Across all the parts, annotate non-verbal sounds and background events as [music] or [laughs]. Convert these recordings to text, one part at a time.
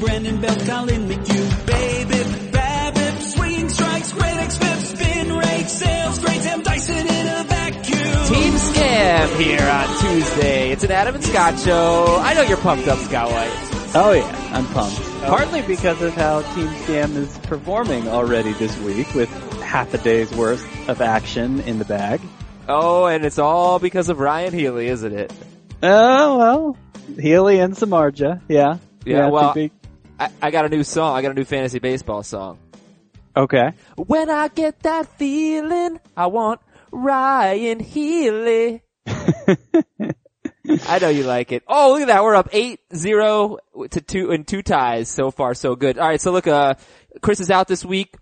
Brandon Belt, Collin McHugh, Baby, Babbitt, swinging strikes, great XFIP, spin rate, sales, great Sam Dyson in a vacuum. Team Scam here on Tuesday. It's an Adam and Scott show. I know you're pumped up, Scott White. Oh yeah, I'm pumped. Oh. Partly because of how Team Scam is performing already this week with half a day's worth of action in the bag. Oh, and it's all because of Ryon Healy, isn't it? Oh well, Healy and Samardzija, yeah. Yeah, well- big- I, I got a new song. I got a new fantasy baseball song. okay. When I get that feeling, I want Ryon Healy. [laughs] I know you like it. Oh, look at that. We're up 8-0 to two and two ties so far. So good. All right. So look, uh, Chris is out this week.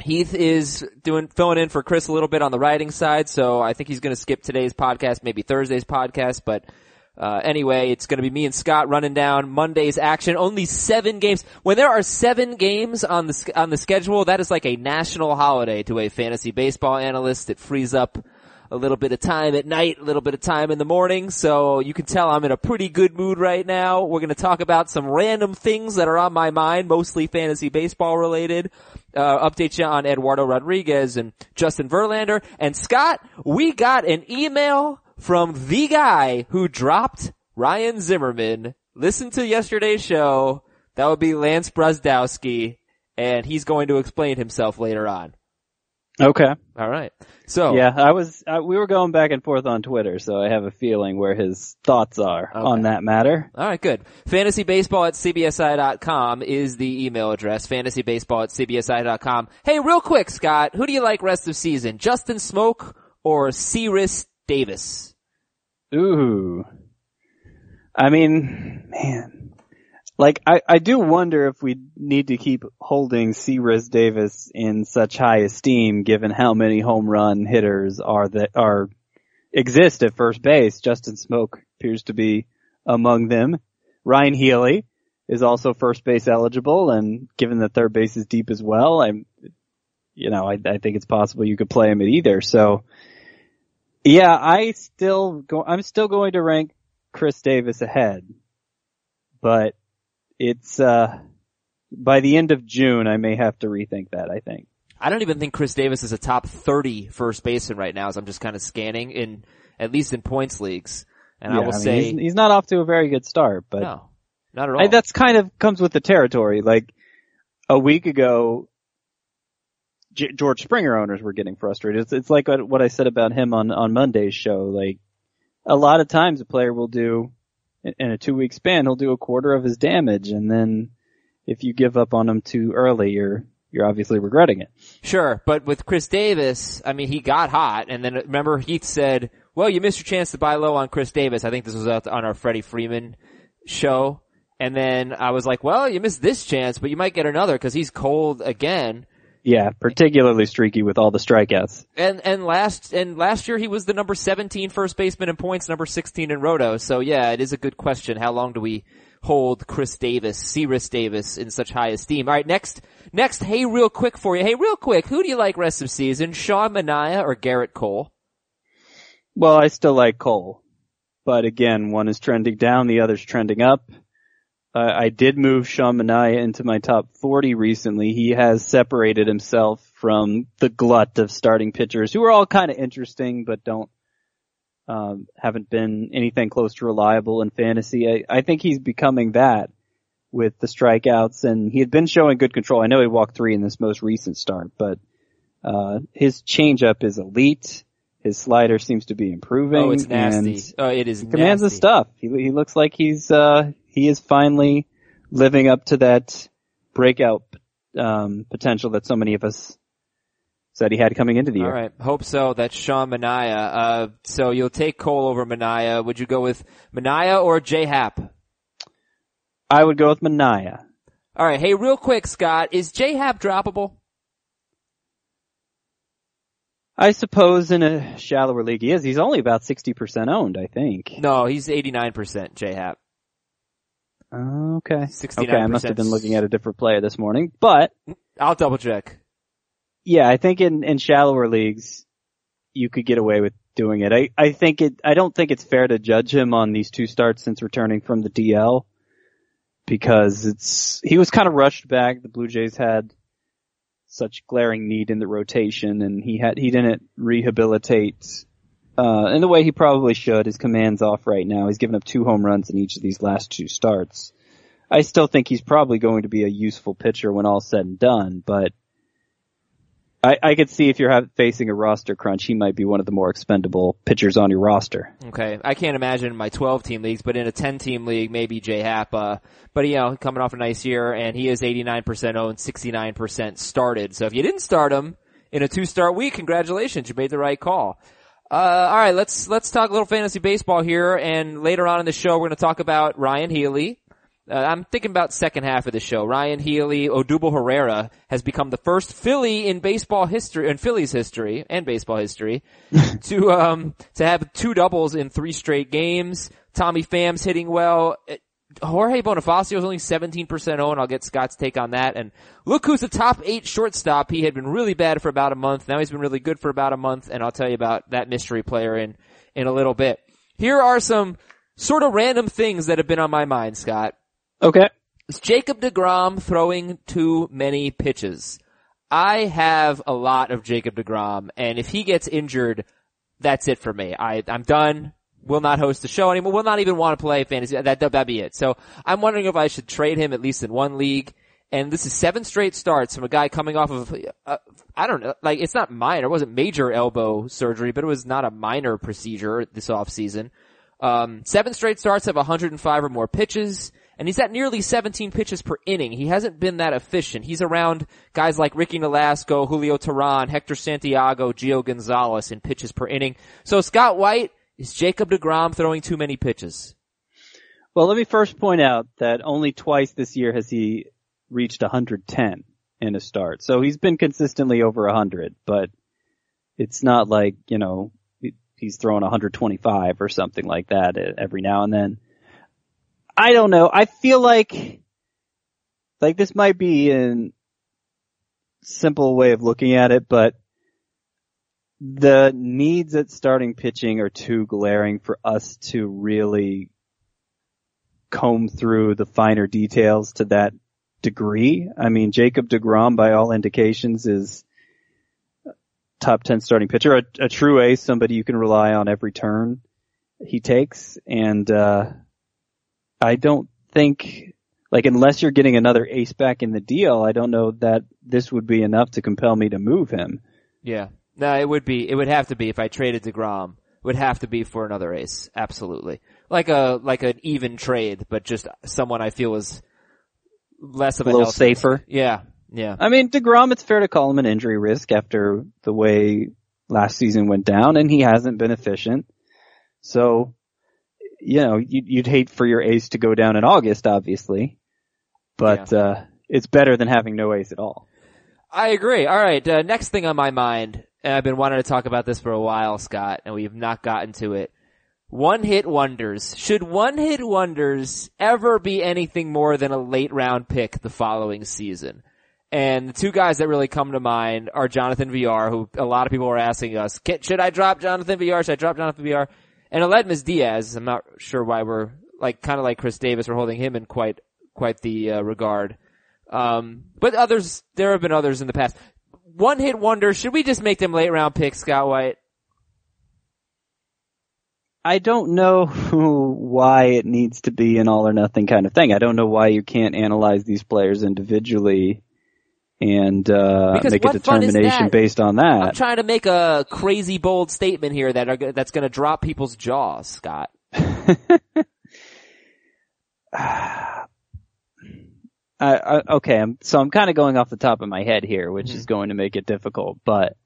Heath is doing, filling in for Chris a little bit on the writing side. So I think he's going to skip today's podcast, maybe Thursday's podcast, but uh, anyway, it's going to be me and Scott running down Monday's action. Only seven games. When there are seven games on the on the schedule, that is like a national holiday to a fantasy baseball analyst. It frees up a little bit of time at night, a little bit of time in the morning. So you can tell I'm in a pretty good mood right now. We're going to talk about some random things that are on my mind, mostly fantasy baseball related. Uh, update you on Eduardo Rodriguez and Justin Verlander. And Scott, we got an email from the guy who dropped Ryan Zimmerman. Listen to yesterday's show. That would be Lance Brozdowski. And he's going to explain himself later on. Okay. All right. So Yeah, I was, uh, we were going back and forth on Twitter, so I have a feeling where his thoughts are on that matter. All right, good. Fantasybaseball at cbsi.com is the email address. Fantasybaseball at cbsi.com. Hey, real quick, Scott, who do you like rest of season? Justin Smoak or Khris Davis? Ooh. I mean, man. Like, I, I do wonder if we need to keep holding Khris Davis in such high esteem given how many home run hitters are that are, exist at first base. Justin Smoak appears to be among them. Ryan Healy is also first base eligible and given that third base is deep as well, I'm, you know, I, I think it's possible you could play him at either. So, yeah, I still go, I'm still going to rank Chris Davis ahead, but it's, uh, by the end of June, I may have to rethink that, I think. I don't even think Chris Davis is a top 30 first baseman right now as I'm just kind of scanning in, at least in points leagues. And I Yeah, will mean, say, he's, he's not off to a very good start, but no, not at all. I, that's kind of comes with the territory. Like a week ago, J- George Springer owners were getting frustrated. It's, it's like what I said about him on, on Monday's show. Like a lot of times a player will do in, a two week span, he'll do a quarter of his damage. And then if you give up on him too early, you're, you're obviously regretting it. Sure, but with Chris Davis, I mean, he got hot, and then remember Heath said, well, you missed your chance to buy low on Chris Davis. I think this was on our Freddie Freeman show. And then I was like, well, you missed this chance, but you might get another because he's cold again. Yeah, particularly streaky with all the strikeouts. And, and last, and last year he was the number 17 first baseman in points, number 16 in roto. So yeah, it is a good question. How long do we hold Chris Davis, Khris Davis in such high esteem? Alright, next, next, hey real quick for you. Hey real quick, who do you like rest of season? Sean Manaea or Gerrit Cole? Well, I still like Cole, but again, one is trending down, the other's trending up. Uh, I did move Sean Manaea into my top 40 recently. He has separated himself from the glut of starting pitchers who are all kind of interesting, but don't, um, haven't been anything close to reliable in fantasy. I, I think he's becoming that with the strikeouts and he had been showing good control. I know he walked three in this most recent start, but, uh, his changeup is elite. His slider seems to be improving. Oh, it's nasty. and Oh, it is he commands nasty. his stuff. He, he looks like he's, uh, he is finally living up to that breakout, um, potential that so many of us said he had coming into the year. All right, hope so. That's Sean Manaea. Uh, so you'll take Cole over Manaea. Would you go with Manaea or J Happ? I would go with Manaea. All right. Hey, real quick, Scott, is J Happ droppable? I suppose in a shallower league he is. He's only about 60% owned, I think. No, he's 89% J Happ. Okay. 69%. Okay, I must have been looking at a different player this morning, but I'll double check. yeah, I think in, in shallower leagues, you could get away with doing it. I, I think it, I don't think it's fair to judge him on these two starts since returning from the DL. because it's he was kind of rushed back. The Blue Jays had such glaring need in the rotation, and he had he didn't rehabilitate uh, in the way he probably should. His command's off right now. He's given up two home runs in each of these last two starts. I still think he's probably going to be a useful pitcher when all's said and done, but I, I could see if you're have, facing a roster crunch, he might be one of the more expendable pitchers on your roster. Okay, I can't imagine in my 12 team leagues, but in a 10 team league, maybe J Happ. Uh, but you know, coming off a nice year, and he is 89% owned, 69% started. So if you didn't start him in a two start week, congratulations, you made the right call. Uh, all right, let's let's talk a little fantasy baseball here, and later on in the show, we're going to talk about Ryon Healy. Uh, I'm thinking about second half of the show. Ryon Healy, Odubel Herrera has become the first Philly in baseball history, in Philly's history and baseball history, [laughs] to um to have two doubles in three straight games. Tommy Pham's hitting well. Jorge Bonifacio is only 17% owned. I'll get Scott's take on that. And look who's the top eight shortstop. He had been really bad for about a month. Now he's been really good for about a month. And I'll tell you about that mystery player in, in a little bit. Here are some sort of random things that have been on my mind, Scott. Okay. Is Jacob DeGrom throwing too many pitches? I have a lot of Jacob DeGrom, and if he gets injured, that's it for me. I, I'm done. Will not host the show anymore. Will not even want to play fantasy. That, that'd be it. So I'm wondering if I should trade him at least in one league. And this is seven straight starts from a guy coming off of, uh, I don't know, like it's not minor. It wasn't major elbow surgery, but it was not a minor procedure this off season. Um, seven straight starts have 105 or more pitches and he's at nearly 17 pitches per inning. He hasn't been that efficient. He's around guys like Ricky Nolasco, Julio Teheran, Hector Santiago, Gio Gonzalez in pitches per inning. So Scott White, is Jacob DeGrom throwing too many pitches? Well, let me first point out that only twice this year has he reached 110 in a start. So he's been consistently over 100, but it's not like, you know, he's throwing 125 or something like that every now and then. I don't know. I feel like, like this might be a simple way of looking at it, but the needs at starting pitching are too glaring for us to really comb through the finer details to that degree. I mean, Jacob DeGrom, by all indications, is top 10 starting pitcher, a, a true ace, somebody you can rely on every turn he takes. And, uh, I don't think, like, unless you're getting another ace back in the deal, I don't know that this would be enough to compel me to move him. Yeah. No, it would be, it would have to be if I traded DeGrom. It would have to be for another ace. Absolutely. Like a, like an even trade, but just someone I feel is less of a, a little safer. Yeah. Yeah. I mean, DeGrom, it's fair to call him an injury risk after the way last season went down and he hasn't been efficient. So you know, you'd hate for your ace to go down in August, obviously, but yeah. uh, it's better than having no ace at all. I agree. All right, uh, next thing on my mind, and I've been wanting to talk about this for a while, Scott, and we've not gotten to it. One hit wonders. Should one hit wonders ever be anything more than a late round pick the following season? And the two guys that really come to mind are Jonathan Villar, who a lot of people are asking us, should I drop Jonathan Villar? Should I drop Jonathan Villar? And Aledmys Diaz, I'm not sure why we're like kind of like Chris Davis, we're holding him in quite quite the uh, regard. Um, but others, there have been others in the past. One hit wonder. Should we just make them late round picks, Scott White? I don't know [laughs] why it needs to be an all or nothing kind of thing. I don't know why you can't analyze these players individually and uh, make a determination based on that. I'm trying to make a crazy bold statement here that are, that's going to drop people's jaws, Scott. [laughs] [sighs] [sighs] [sighs] I, okay, I'm, so I'm kind of going off the top of my head here, which mm-hmm. is going to make it difficult. But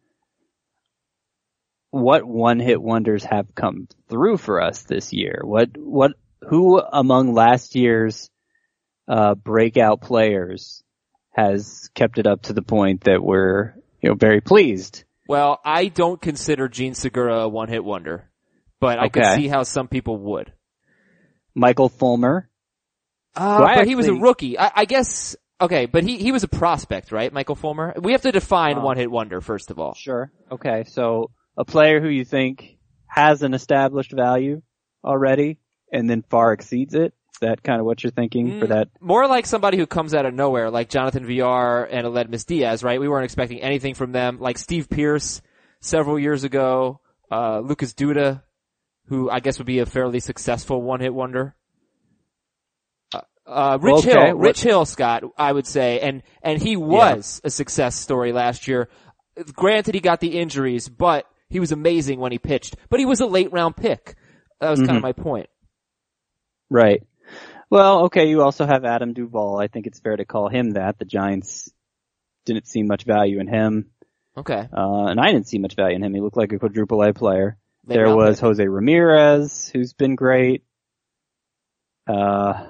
what one-hit wonders have come through for us this year? What what who among last year's uh, breakout players has kept it up to the point that we're, you know, very pleased. Well, I don't consider Jean Segura a one hit wonder, but I okay. can see how some people would. Michael Fulmer. Uh, but actually, he was a rookie. I, I, guess, okay, but he, he was a prospect, right, Michael Fulmer? We have to define oh. one hit wonder, first of all. Sure. Okay, so a player who you think has an established value already and then far exceeds it? that kind of what you're thinking for Mm. that? More like somebody who comes out of nowhere, like Jonathan Villar and Aledmys Diaz, right? We weren't expecting anything from them. Like Steve Pearce several years ago, uh, Lucas Duda, who I guess would be a fairly successful one-hit wonder. Uh, Rich Okay, Hill, Rich Hill, Scott, I would say, and, and he was a success story last year. Granted, he got the injuries, but he was amazing when he pitched, but he was a late round pick. That was kind of my point. Right. Well, okay, you also have Adam Duvall. I think it's fair to call him that. The Giants didn't see much value in him. Okay. Uh, and I didn't see much value in him. He looked like a quadruple A player. There was. Jose Ramirez, who's been great. Uh,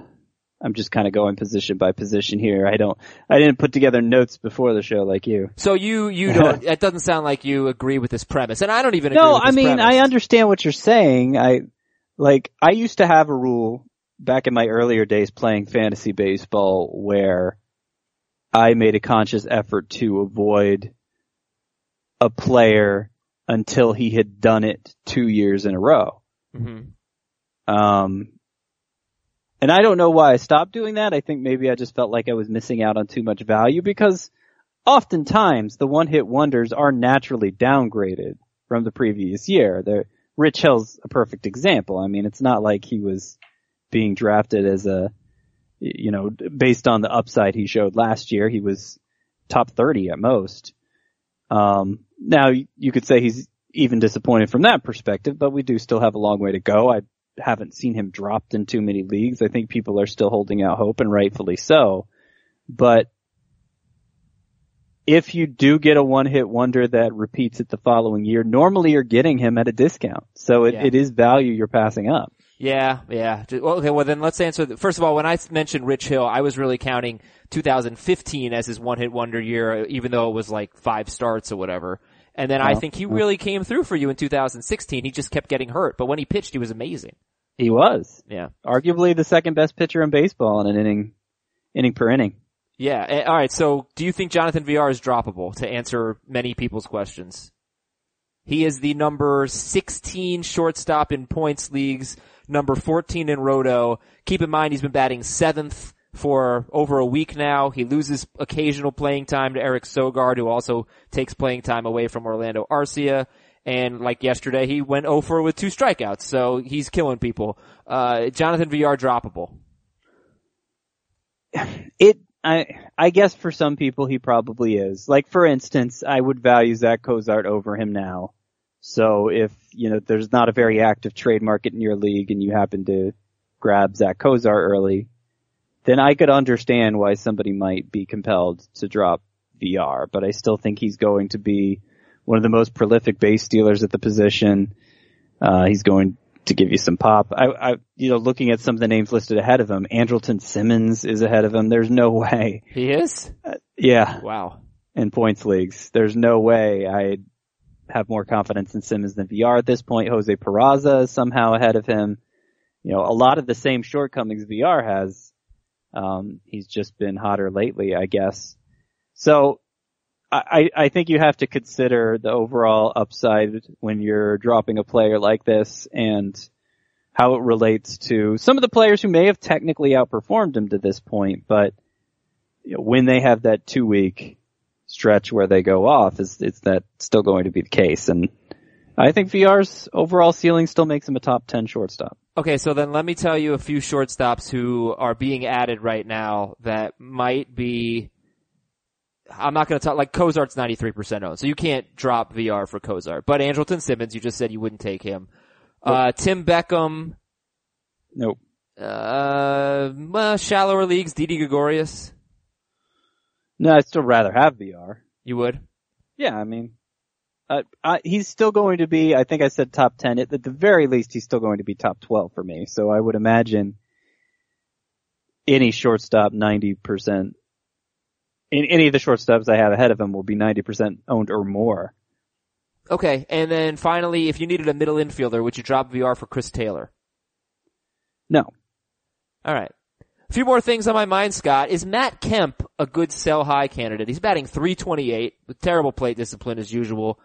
I'm just kind of going position by position here. I don't, I didn't put together notes before the show like you. So you, you [laughs] don't, it doesn't sound like you agree with this premise. And I don't even agree No, I mean, premise. I understand what you're saying. I, like, I used to have a rule back in my earlier days playing fantasy baseball where I made a conscious effort to avoid a player until he had done it two years in a row. Mhm. Um, and I don't know why I stopped doing that. I think maybe I just felt like I was missing out on too much value because oftentimes the one hit wonders are naturally downgraded from the previous year. They're, Rich Hill's a perfect example. I mean, it's not like he was being drafted as a, you know, based on the upside he showed last year. He was top 30 at most. Um, now you- you could say he's even disappointed from that perspective, but we do still have a long way to go. I haven't seen him dropped in too many leagues. I think people are still holding out hope and rightfully so. But if you do get a one hit wonder that repeats it the following year, normally you're getting him at a discount. So it, Yeah. it is value you're passing up. Yeah, yeah. Well, Okay, well then let's answer. The, first of all, when I mentioned Rich Hill, I was really counting 2015 as his one hit wonder year, even though it was like five starts or whatever. And then I think he really came through for you in 2016. He just kept getting hurt, but when he pitched, he was amazing. He was Yeah. arguably the second best pitcher in baseball in an inning, inning per inning. Yeah. All right. So, do you think Jonathan Villar is droppable? To answer many people's questions, he is the number 16 shortstop in points leagues, number 14 in Roto. Keep in mind he's been batting seventh for over a week now. He loses occasional playing time to Eric Sogard, who also takes playing time away from Orlando Arcia. And like yesterday, he went over with two strikeouts, so he's killing people. Uh, Jonathan Villar droppable. It, I, I guess for some people he probably is. Like for instance, I would value Zach Cozart over him now. So if, you know, there's not a very active trade market in your league and you happen to grab Zach Cozart early, then I could understand why somebody might be compelled to drop Villar, but I still think he's going to be one of the most prolific base stealers at the position. Uh, he's going to give you some pop. I, I, you know, looking at some of the names listed ahead of him, Andrelton Simmons is ahead of him. There's no way. He is? Yeah, Wow. in points leagues. There's no way I'd have more confidence in Simmons than Villar at this point. Jose Peraza is somehow ahead of him. You know, a lot of the same shortcomings Villar has. Um, he's just been hotter lately, I guess. So I, I think you have to consider the overall upside when you're dropping a player like this and how it relates to some of the players who may have technically outperformed him to this point, but you know, when they have that two week stretch where they go off, is is that still going to be the case? And I think Villar's overall ceiling still makes him a top ten shortstop. Okay, so then let me tell you a few shortstops who are being added right now that might be. I'm not going to talk like Cozart's 93% owned, so you can't drop Villar for Cozart. But Andrelton Simmons, you just said you wouldn't take him. Uh, Tim Beckham, Nope. uh, well, shallower leagues, Didi Gregorius, No, I'd still rather have Villar. you would. Yeah, I mean, uh, I, he's still going to be. I think I said top ten. At the very least, he's still going to be top twelve for me. So I would imagine any shortstop ninety percent. In any of the shortstops I have ahead of him will be ninety percent owned or more. Okay, and then finally, if you needed a middle infielder, would you drop Villar for Chris Taylor? No, All right. A few more things on my mind, Scott. Is Matt Kemp a good sell high candidate? He's batting 328 with terrible plate discipline as usual.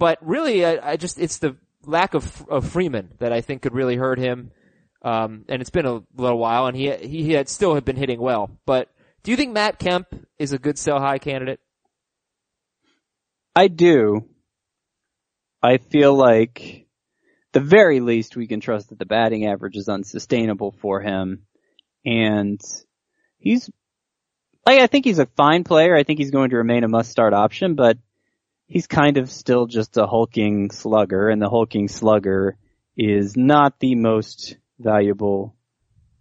But really, I, I just, it's the lack of, of Freeman that I think could really hurt him. Um, and it's been a little while and he, he had still have been hitting well. But do you think Matt Kemp is a good sell high candidate? I do. I feel like the very least we can trust that the batting average is unsustainable for him. And he's, like, I think he's a fine player. I think he's going to remain a must start option, but he's kind of still just a hulking slugger and the hulking slugger is not the most valuable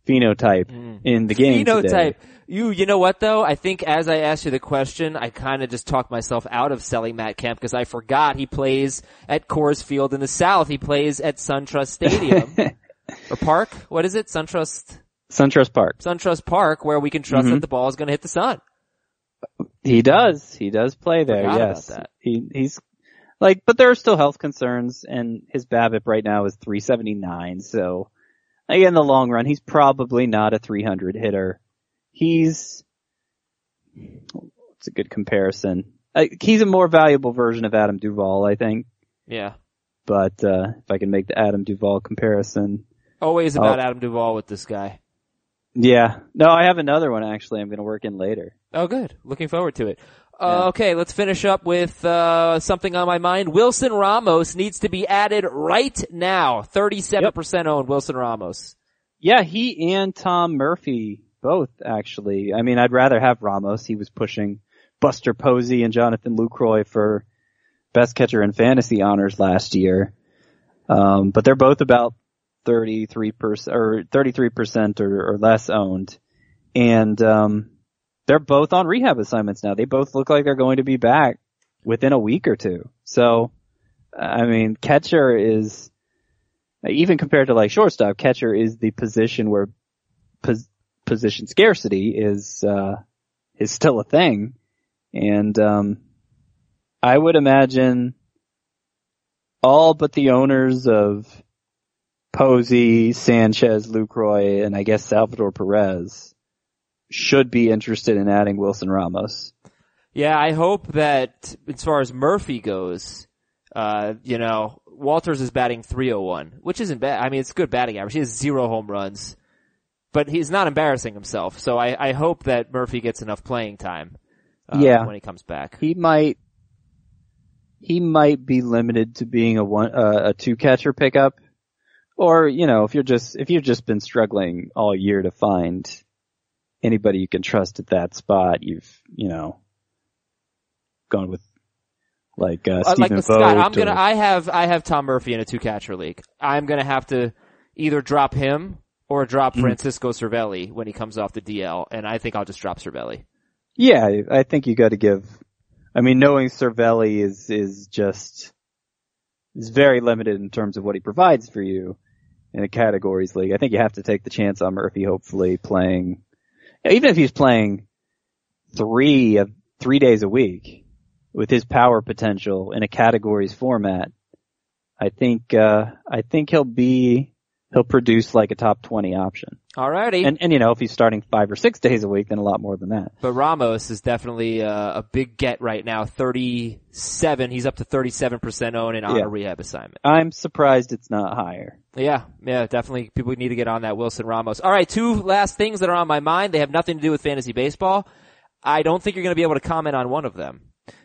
phenotype in the game today. Phenotype. You, you know what though? I think as I asked you the question, I kind of just talked myself out of selling Matt Kemp because I forgot he plays at Coors Field in the South. He plays at SunTrust Stadium [laughs] or Park. What is it? SunTrust. SunTrust Park. SunTrust Park, where we can trust Mhm. that the ball is going to hit the sun. He does. He does play there. Yes. that. He he's like, but there are still health concerns, and his BABIP right now is 379. So, in the long run, he's probably not a 300 hitter. He's it's a good comparison. He's a more valuable version of Adam Duvall, I think. Yeah. But uh if I can make the Adam Duvall comparison, Always about Oh. Adam Duvall with this guy. yeah. No, I have another one actually. I'm going to work in later. Oh, good. Looking forward to it. Yeah. Uh, okay, let's finish up with uh, something on my mind. Wilson Ramos needs to be added right now. Thirty-seven percent owned. Wilson Ramos. Yeah, he and Tom Murphy both actually. I mean, I'd rather have Ramos. He was pushing Buster Posey and Jonathan Lucroy for best catcher in fantasy honors last year. Um, but they're both about 33% or 33% or, or less owned. And, um, they're both on rehab assignments now. They both look like they're going to be back within a week or two. So, I mean, catcher is, even compared to like shortstop, catcher is the position where pos- position scarcity is, uh, is still a thing. And, um, I would imagine all but the owners of Posey, Sanchez, Lucroy, and I guess Salvador Perez should be interested in adding Wilson Ramos. Yeah, I hope that as far as Murphy goes, uh, you know, Wolters is batting 301, which isn't bad. I mean, it's good batting average. He has zero home runs, but he's not embarrassing himself. So I, I hope that Murphy gets enough playing time. Uh, Yeah. when he comes back. He might, he might be limited to being a one, uh, a two catcher pickup. Or, you know, if you're just, if you've just been struggling all year to find anybody you can trust at that spot, you've, you know, gone with like, uh, Uh, Stephen like with Scott, I'm gonna. or- I have. I have Tom Murphy in a two catcher league. I'm gonna have to either drop him or drop Mm-hmm. Francisco Cervelli when he comes off the DL, and I think I'll just drop Cervelli. Yeah, I think you got to give. I mean, knowing Cervelli is is just is very limited in terms of what he provides for you in a categories league. I think you have to take the chance on Murphy. Hopefully, playing even if he's playing three of three days a week with his power potential in a categories format. I think uh I think he'll be he'll produce like a top twenty option. Alrighty. And and you know if he's starting five or six days a week, then a lot more than that. But Ramos is definitely uh, a big get right now. 37. He's up to 37% owned and on Yeah. a rehab assignment. I'm surprised it's not higher. Yeah, yeah, definitely. People need to get on that Wilson Ramos. All right, two last things that are on my mind. They have nothing to do with fantasy baseball. I don't think you're going to be able to comment on one of them.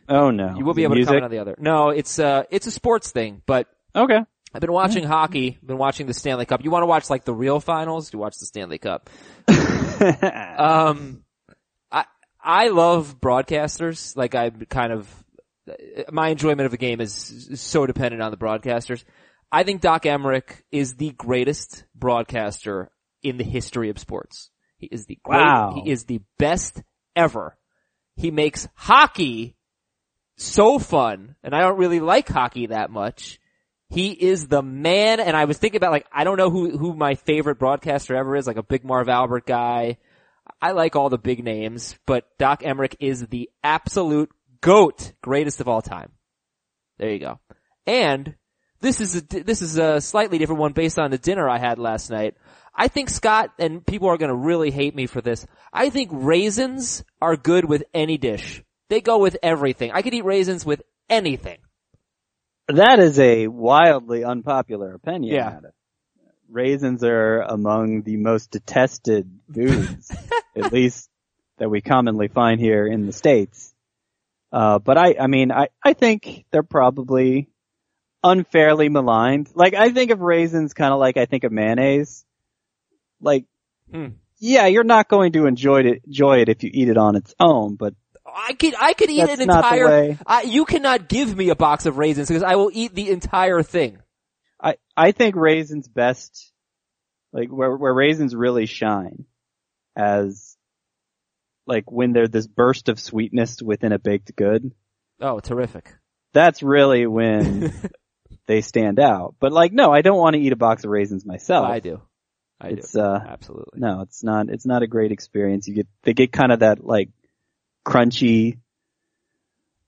Oh no. You will be able to comment on the other. No, it's uh, it's a sports thing. But Okay. I've been watching hockey. Been watching the Stanley Cup. You want to watch like the real finals? You watch the Stanley Cup. [laughs] Um, I I love broadcasters. Like I kind of my enjoyment of the game is, is so dependent on the broadcasters. I think Doc Emrick is the greatest broadcaster in the history of sports. He is the great, Wow. he is the best ever. He makes hockey so fun, and I don't really like hockey that much. He is the man, and I was thinking about like, I don't know who, who my favorite broadcaster ever is, like a big Marv Albert guy. I like all the big names, but Doc Emrick is the absolute GOAT, greatest of all time. There you go. And this is a, this is a slightly different one based on the dinner I had last night. I think Scott, and people are gonna really hate me for this, I think raisins are good with any dish. They go with everything. I could eat raisins with anything. That is a wildly unpopular opinion. Yeah. Raisins are among the most detested foods, [laughs] at least that we commonly find here in the States. Uh, but I, I mean, I, I think they're probably unfairly maligned. Like, I think of raisins kind of like I think of mayonnaise. Like, Hmm. yeah, you're not going to enjoy it, enjoy it if you eat it on its own, but I could I could eat That's an entire. way. I, you cannot give me a box of raisins because I will eat the entire thing. I, I think raisins best, like where, where raisins really shine as like when they're this burst of sweetness within a baked good. Oh, terrific! That's really when [laughs] they stand out. But like, no, I don't want to eat a box of raisins myself. I do. I It's, do. uh, Absolutely. no, it's not, it's not a great experience. You get, they get kind of that like crunchy,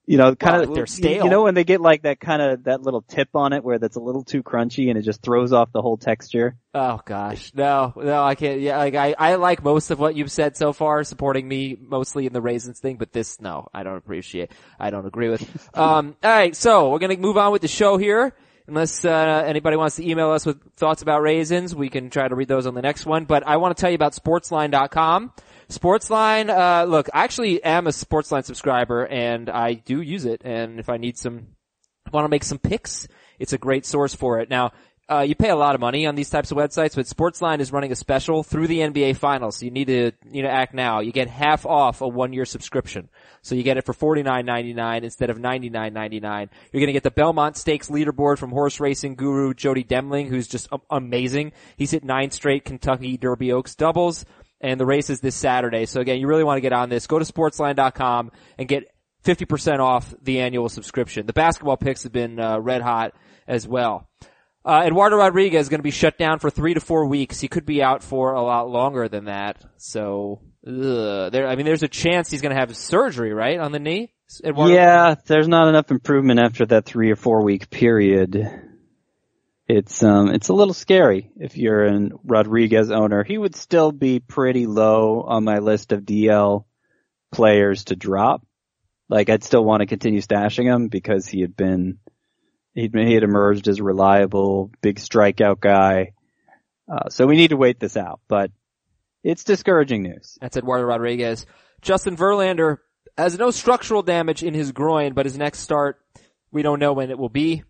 you know, kind Well, of, they're stale. you know, when they get like that kind of, that little tip on it where that's a little too crunchy and it just throws off the whole texture. Oh gosh, no, no, I can't. Yeah, like I, I like most of what you've said so far, supporting me mostly in the raisins thing, but this, no, I don't appreciate. I don't agree with. [laughs] Um, all right, so we're gonna move on with the show here. Unless uh, anybody wants to email us with thoughts about raisins, we can try to read those on the next one. But I want to tell you about Sportsline.com. Sportsline, uh, look, I actually am a Sportsline subscriber, and I do use it. And if I need some want to make some picks, it's a great source for it. Now, uh, you pay a lot of money on these types of websites, but Sportsline is running a special through the NBA Finals. So you need to, you know, act now. You get half off a one-year subscription. So you get it for forty nine ninety nine instead of ninety nine ninety nine. You're to get the Belmont Stakes leaderboard from horse racing guru Jody Demling, who's just amazing. He's hit nine straight Kentucky Derby Oaks doubles, and the race is this Saturday. So again, you really want to get on this. Go to Sportsline.com and get 50% off the annual subscription. The basketball picks have been uh, red hot as well. Uh, Eduardo Rodriguez is going to be shut down for three to four weeks. He could be out for a lot longer than that. So, ugh, there, I mean, there's a chance he's going to have surgery, right, on the knee? Eduardo? Yeah, there's not enough improvement after that three or four week period. It's um it's a little scary if you're an Rodriguez owner. He would still be pretty low on my list of DL players to drop. Like I'd still want to continue stashing him because he had been he'd he had emerged as reliable big strikeout guy. Uh, so we need to wait this out, but it's discouraging news. That's Eduardo Rodriguez. Justin Verlander has no structural damage in his groin, but his next start, we don't know when it will be.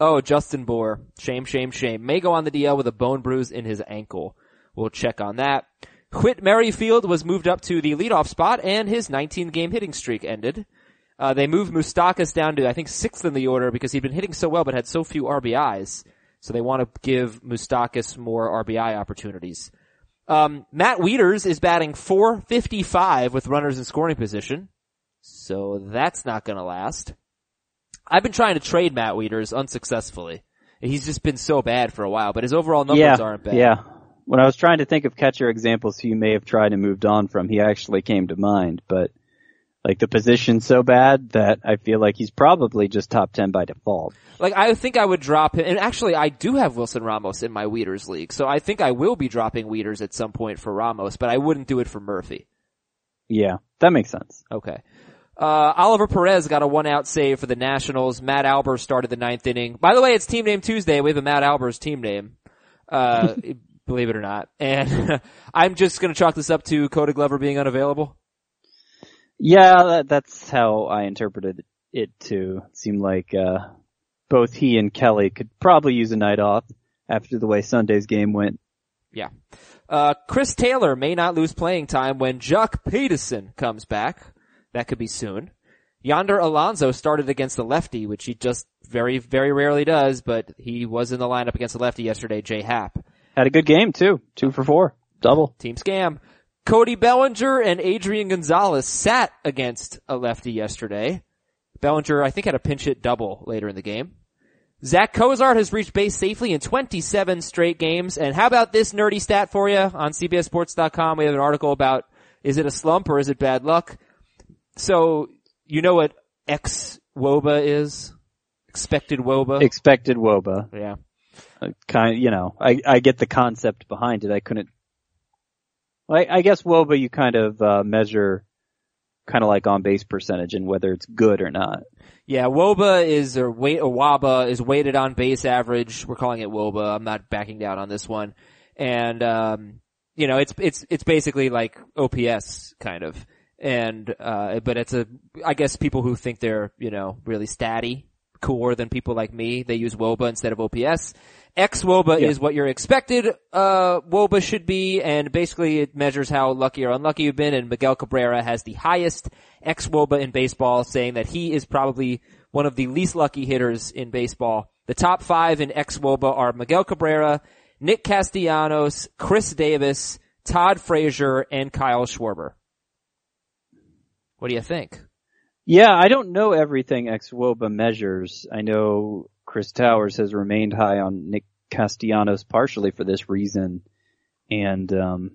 Oh, Justin Bour. Shame, shame, shame. May go on the DL with a bone bruise in his ankle. We'll check on that. Whit Merrifield was moved up to the leadoff spot and his 19 game hitting streak ended. Uh, they moved Moustakas down to, I think, sixth in the order because he'd been hitting so well but had so few RBIs. So they want to give Moustakas more RBI opportunities. Um, Matt Wieters is batting 455 with runners in scoring position. So that's not gonna last. I've been trying to trade Matt Wieters unsuccessfully. He's just been so bad for a while, but his overall numbers yeah, aren't bad. Yeah. When I was trying to think of catcher examples who you may have tried and moved on from, he actually came to mind, but like the position's so bad that I feel like he's probably just top 10 by default. Like I think I would drop him, and actually I do have Wilson Ramos in my Wieters league, so I think I will be dropping Wieters at some point for Ramos, but I wouldn't do it for Murphy. Yeah, that makes sense. Okay. Uh, Oliver Perez got a one out save for the Nationals. Matt Albers started the ninth inning. By the way, it's team name Tuesday. We have a Matt Albers team name. Uh, [laughs] believe it or not. And [laughs] I'm just gonna chalk this up to Koda Glover being unavailable. Yeah, that, that's how I interpreted it too. It seemed like, uh, both he and Kelly could probably use a night off after the way Sunday's game went. Yeah. Uh, Chris Taylor may not lose playing time when Joc Pederson comes back. That could be soon. Yonder Alonso started against the lefty, which he just very, very rarely does, but he was in the lineup against the lefty yesterday, Jay Happ. Had a good game too. Two for four. Double. Team scam. Cody Bellinger and Adrian Gonzalez sat against a lefty yesterday. Bellinger, I think, had a pinch hit double later in the game. Zach Cozart has reached base safely in 27 straight games. And how about this nerdy stat for you on CBSSports.com? We have an article about is it a slump or is it bad luck? So you know what X WOBA is? Expected WOBA. Expected Woba. yeah. Uh, kind, you know, I, I get the concept behind it. I couldn't, I, I guess Woba you kind of, uh, measure kind of like on base percentage and whether it's good or not. Yeah, Woba is or wait or Waba is weighted on base average. We're calling it Woba. I'm not backing down on this one. And um you know, it's it's it's basically like OPS kind of. And uh but it's a I guess people who think they're, you know, really statty cooler than people like me, they use Woba instead of OPS. X Woba Yeah. is what you're expected uh Woba should be and basically it measures how lucky or unlucky you've been and Miguel Cabrera has the highest X Woba in baseball saying that he is probably one of the least lucky hitters in baseball. The top 5 in X Woba are Miguel Cabrera, Nick Castellanos, Chris Davis, Todd Frazier and Kyle Schwarber. What do you think? Yeah, I don't know everything ex-Woba measures. I know Chris Towers has remained high on Nick Castellanos partially for this reason. And, um,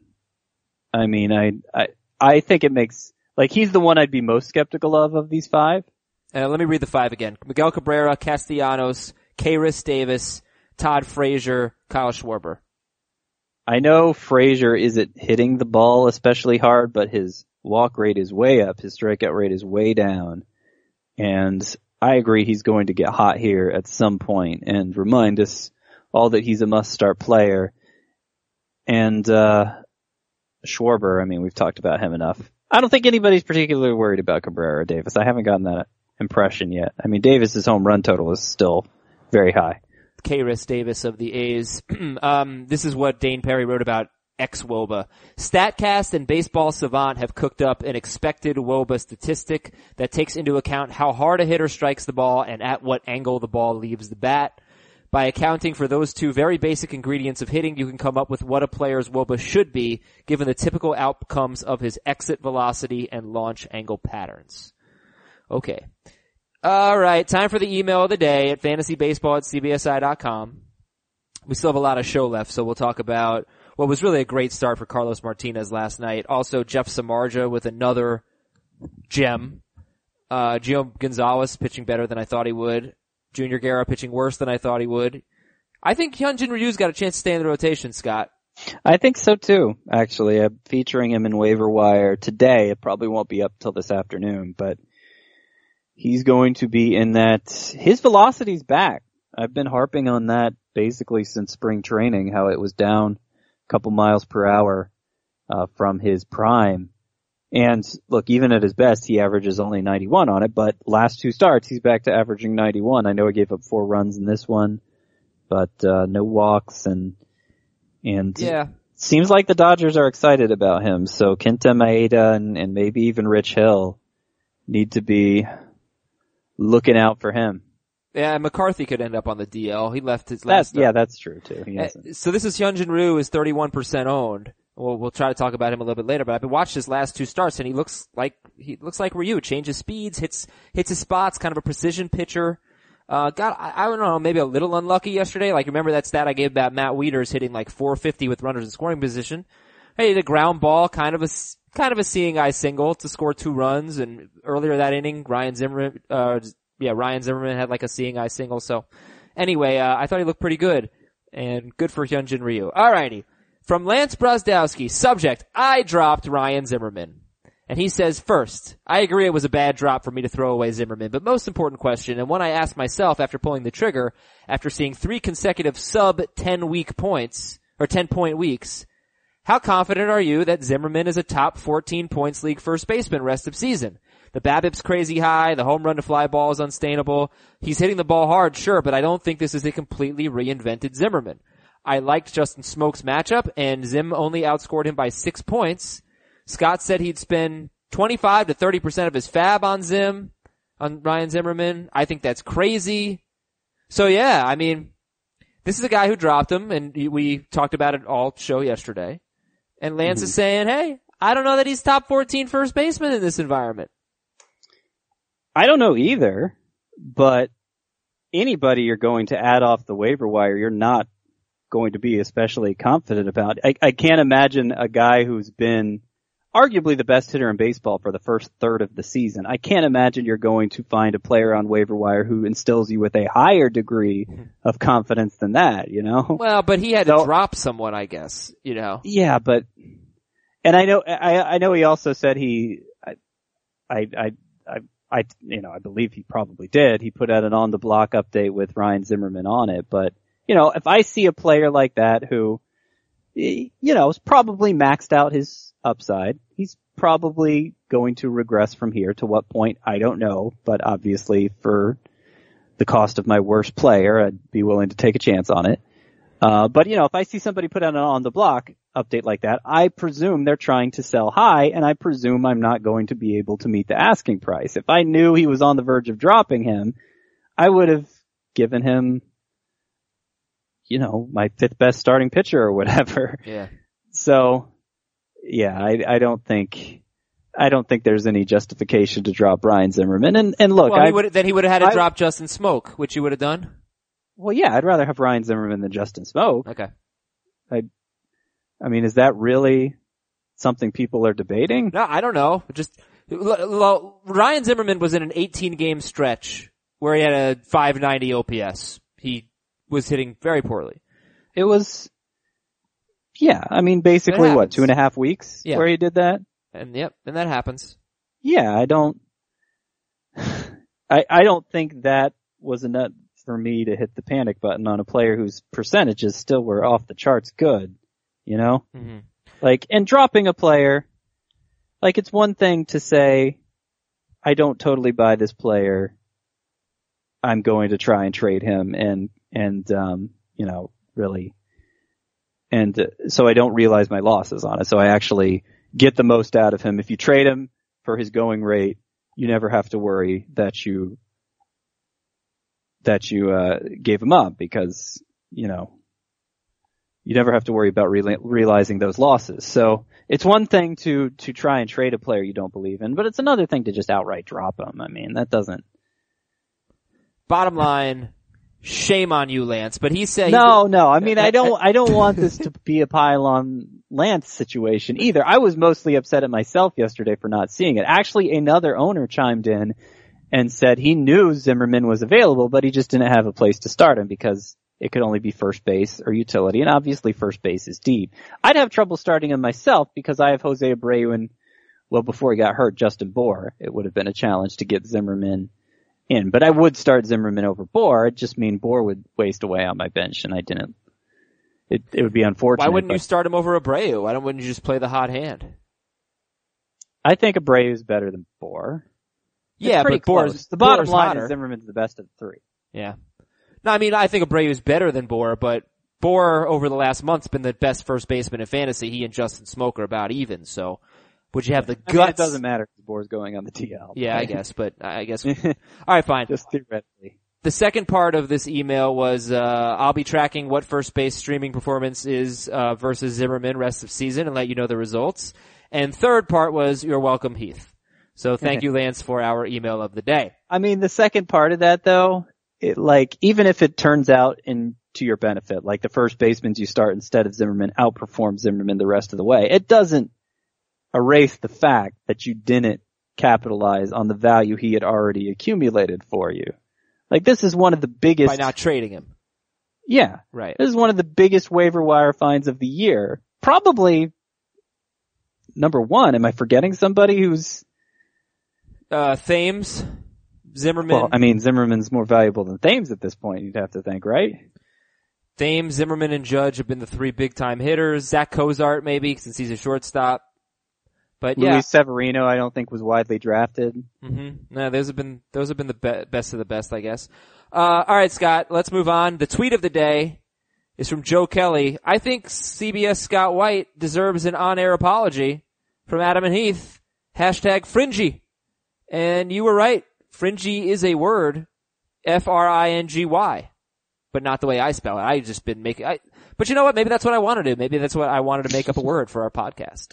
I mean, I, I, I think it makes, like he's the one I'd be most skeptical of of these five. Uh, let me read the five again. Miguel Cabrera, Castellanos, Khris Davis, Todd Frazier, Kyle Schwarber. I know Frazier isn't hitting the ball especially hard, but his walk rate is way up. His strikeout rate is way down. And I agree he's going to get hot here at some point and remind us all that he's a must start player. And, uh, Schwarber, I mean, we've talked about him enough. I don't think anybody's particularly worried about Cabrera Davis. I haven't gotten that impression yet. I mean, Davis's home run total is still very high. Khris Davis of the A's. [clears throat] um, this is what Dayn Perry wrote about ex Woba. Statcast and Baseball Savant have cooked up an expected Woba statistic that takes into account how hard a hitter strikes the ball and at what angle the ball leaves the bat. By accounting for those two very basic ingredients of hitting, you can come up with what a player's Woba should be, given the typical outcomes of his exit velocity and launch angle patterns. Okay. Alright, time for the email of the day at fantasybaseball at cbsi.com. We still have a lot of show left, so we'll talk about what was really a great start for Carlos Martinez last night. Also, Jeff Samardzija with another gem. Uh, Gio Gonzalez pitching better than I thought he would. Junior Guerra pitching worse than I thought he would. I think Hyunjin Ryu's got a chance to stay in the rotation, Scott. I think so too, actually. I'm featuring him in waiver wire today. It probably won't be up till this afternoon, but he's going to be in that, his velocity's back. I've been harping on that basically since spring training, how it was down couple miles per hour, uh, from his prime. And look, even at his best, he averages only 91 on it, but last two starts, he's back to averaging 91. I know he gave up four runs in this one, but, uh, no walks and, and Yeah. seems like the Dodgers are excited about him. So Kenta Maeda and, and maybe even Rich Hill need to be looking out for him. Yeah, McCarthy could end up on the DL. He left his last yeah, that's true too. Uh. So this is Hyunjin Ryu is 31% owned. We'll, we'll try to talk about him a little bit later, but I've been watched his last two starts and he looks like, he looks like Ryu. Changes speeds, hits, hits his spots, kind of a precision pitcher. Uh, got, I, I don't know, maybe a little unlucky yesterday. Like remember that stat I gave about Matt Wieters hitting like 450 with runners in scoring position. Hey, the ground ball, kind of a, kind of a seeing eye single to score two runs and earlier that inning, Ryan Zimmerman, uh, yeah, Ryan Zimmerman had like a seeing eye single. So anyway, uh, I thought he looked pretty good and good for Hyunjin Ryu. Alrighty. From Lance Brozdowski, subject, I dropped Ryan Zimmerman. And he says, first, I agree it was a bad drop for me to throw away Zimmerman, but most important question, and one I asked myself after pulling the trigger, after seeing three consecutive sub 10 week points, or 10 point weeks, how confident are you that Zimmerman is a top 14 points league first baseman rest of season? The BABIP's crazy high, the home run to fly ball is unstainable. He's hitting the ball hard, sure, but I don't think this is a completely reinvented Zimmerman. I liked Justin Smoak's matchup, and Zim only outscored him by six points. Scott said he'd spend 25 to 30% of his fab on Zim, on Ryan Zimmerman. I think that's crazy. So yeah, I mean, this is a guy who dropped him, and we talked about it all show yesterday. And Lance is mm-hmm. saying, hey, I don't know that he's top 14 first baseman in this environment. I don't know either, but anybody you're going to add off the waiver wire, you're not going to be especially confident about. I, I can't imagine a guy who's been arguably the best hitter in baseball for the first third of the season. I can't imagine you're going to find a player on waiver wire who instills you with a higher degree of confidence than that, you know? Well, but he had to drop someone, I guess, you know. Yeah, but, and I know, I, I know he also said he, I, I, I, I, I, you know, I believe he probably did. He put out an on the block update with Ryan Zimmerman on it. But, you know, if I see a player like that who, you know, has probably maxed out his upside, he's probably going to regress from here. To what point, I don't know. But obviously for the cost of my worst player, I'd be willing to take a chance on it. Uh, but you know, if I see somebody put out an on the block update like that, I presume they're trying to sell high and I presume I'm not going to be able to meet the asking price. If I knew he was on the verge of dropping him, I would have given him, you know, my fifth best starting pitcher or whatever. [laughs] Yeah. So, yeah, I, I don't think, I don't think there's any justification to drop Ryan Zimmerman. And, and look, Well, he would, then he would have had to I- drop Justin Smoak, which you would have done. well, yeah, I'd rather have Ryan Zimmerman than Justin Smoak. Okay. I mean, is that really something people are debating? No, I don't know. Just l- l- Ryan Zimmerman was in an 18 game stretch where he had a 590 OPS. He was hitting very poorly. It was, yeah, I mean, basically what, two and a half weeks Yeah. where he did that? And yep, and that happens. Yeah, I don't, [sighs] I, I don't think that was enough for me to hit the panic button on a player whose percentages still were off the charts good, you know? hmm Like, and dropping a player, like it's one thing to say, I don't totally buy this player. I'm going to try and trade him and, and, um, you know, really, and uh, so I don't realize my losses on it. So I actually get the most out of him. If you trade him for his going rate, you never have to worry that you, that you, uh, gave him up because, you know, you never have to worry about reali- realizing those losses. So it's one thing to, to try and trade a player you don't believe in, but it's another thing to just outright drop them. I mean, that doesn't, Bottom line, shame on you, Lance. But he said no, no, I mean, I don't, I don't want this to be a pile on Lance situation either. I was mostly upset at myself yesterday for not seeing it. Actually, another owner chimed in and said he knew Zimmerman was available, but he just didn't have a place to start him because it could only be first base or utility, and obviously first base is deep. I'd have trouble starting him myself because I have Jose Abreu and, well, before he got hurt, Justin Bour. It would have been a challenge to get Zimmerman in, but I would start Zimmerman over Bour. It just mean Bour would waste away on my bench, and I didn't. It it would be unfortunate. Why wouldn't you start him over Abreu? Why don't wouldn't you just play the hot hand? I think Abreu is better than Bour. It's yeah, but Bour's the bottom Bour's line hotter. is Zimmerman's the best of the three. Yeah. No, I mean I think Abreu is better than Bour, but Bour over the last month's been the best first baseman in fantasy. He and Justin Smoak are about even. So would you have the I guts? mean, it doesn't matter if Bour's going on the DL. Yeah, I guess, but I guess. [laughs] All right, fine. Just theoretically. The second part of this email was, uh, I'll be tracking what first base streaming performance is, uh, versus Zimmerman rest of season and let you know the results. And third part was, you're welcome, Heath. So thank [laughs] you, Lance, for our email of the day. I mean, the second part of that though, it like, even if it turns out in to your benefit, like the first baseman you start instead of Zimmerman outperform Zimmerman the rest of the way, it doesn't erase the fact that you didn't capitalize on the value he had already accumulated for you. Like this is one of the biggest, By not trading him. yeah, Right. this is one of the biggest waiver wire finds of the year. Probably number one. Am I forgetting somebody who's, Uh, Thames, Zimmerman, well, I mean, Zimmerman's more valuable than Thames at this point, you'd have to think, right? Thames, Zimmerman, and Judge have been the three big time hitters. Zach Cozart, maybe, since he's a shortstop. But yeah. Luis Severino, I don't think was widely drafted. hmm No, those have been those have been the be- best of the best, I guess. Uh, all right, Scott, let's move on. The tweet of the day is from Joe Kelly. I think CBS Scott White deserves an on-air apology from Adam and Heath. Hashtag fringy. And you were right. Fringy is a word. F-R-I-N-G-Y. But not the way I spell it. I just been making, I, but you know what? Maybe that's what I want to do. Maybe that's what I wanted to make up a word for our podcast.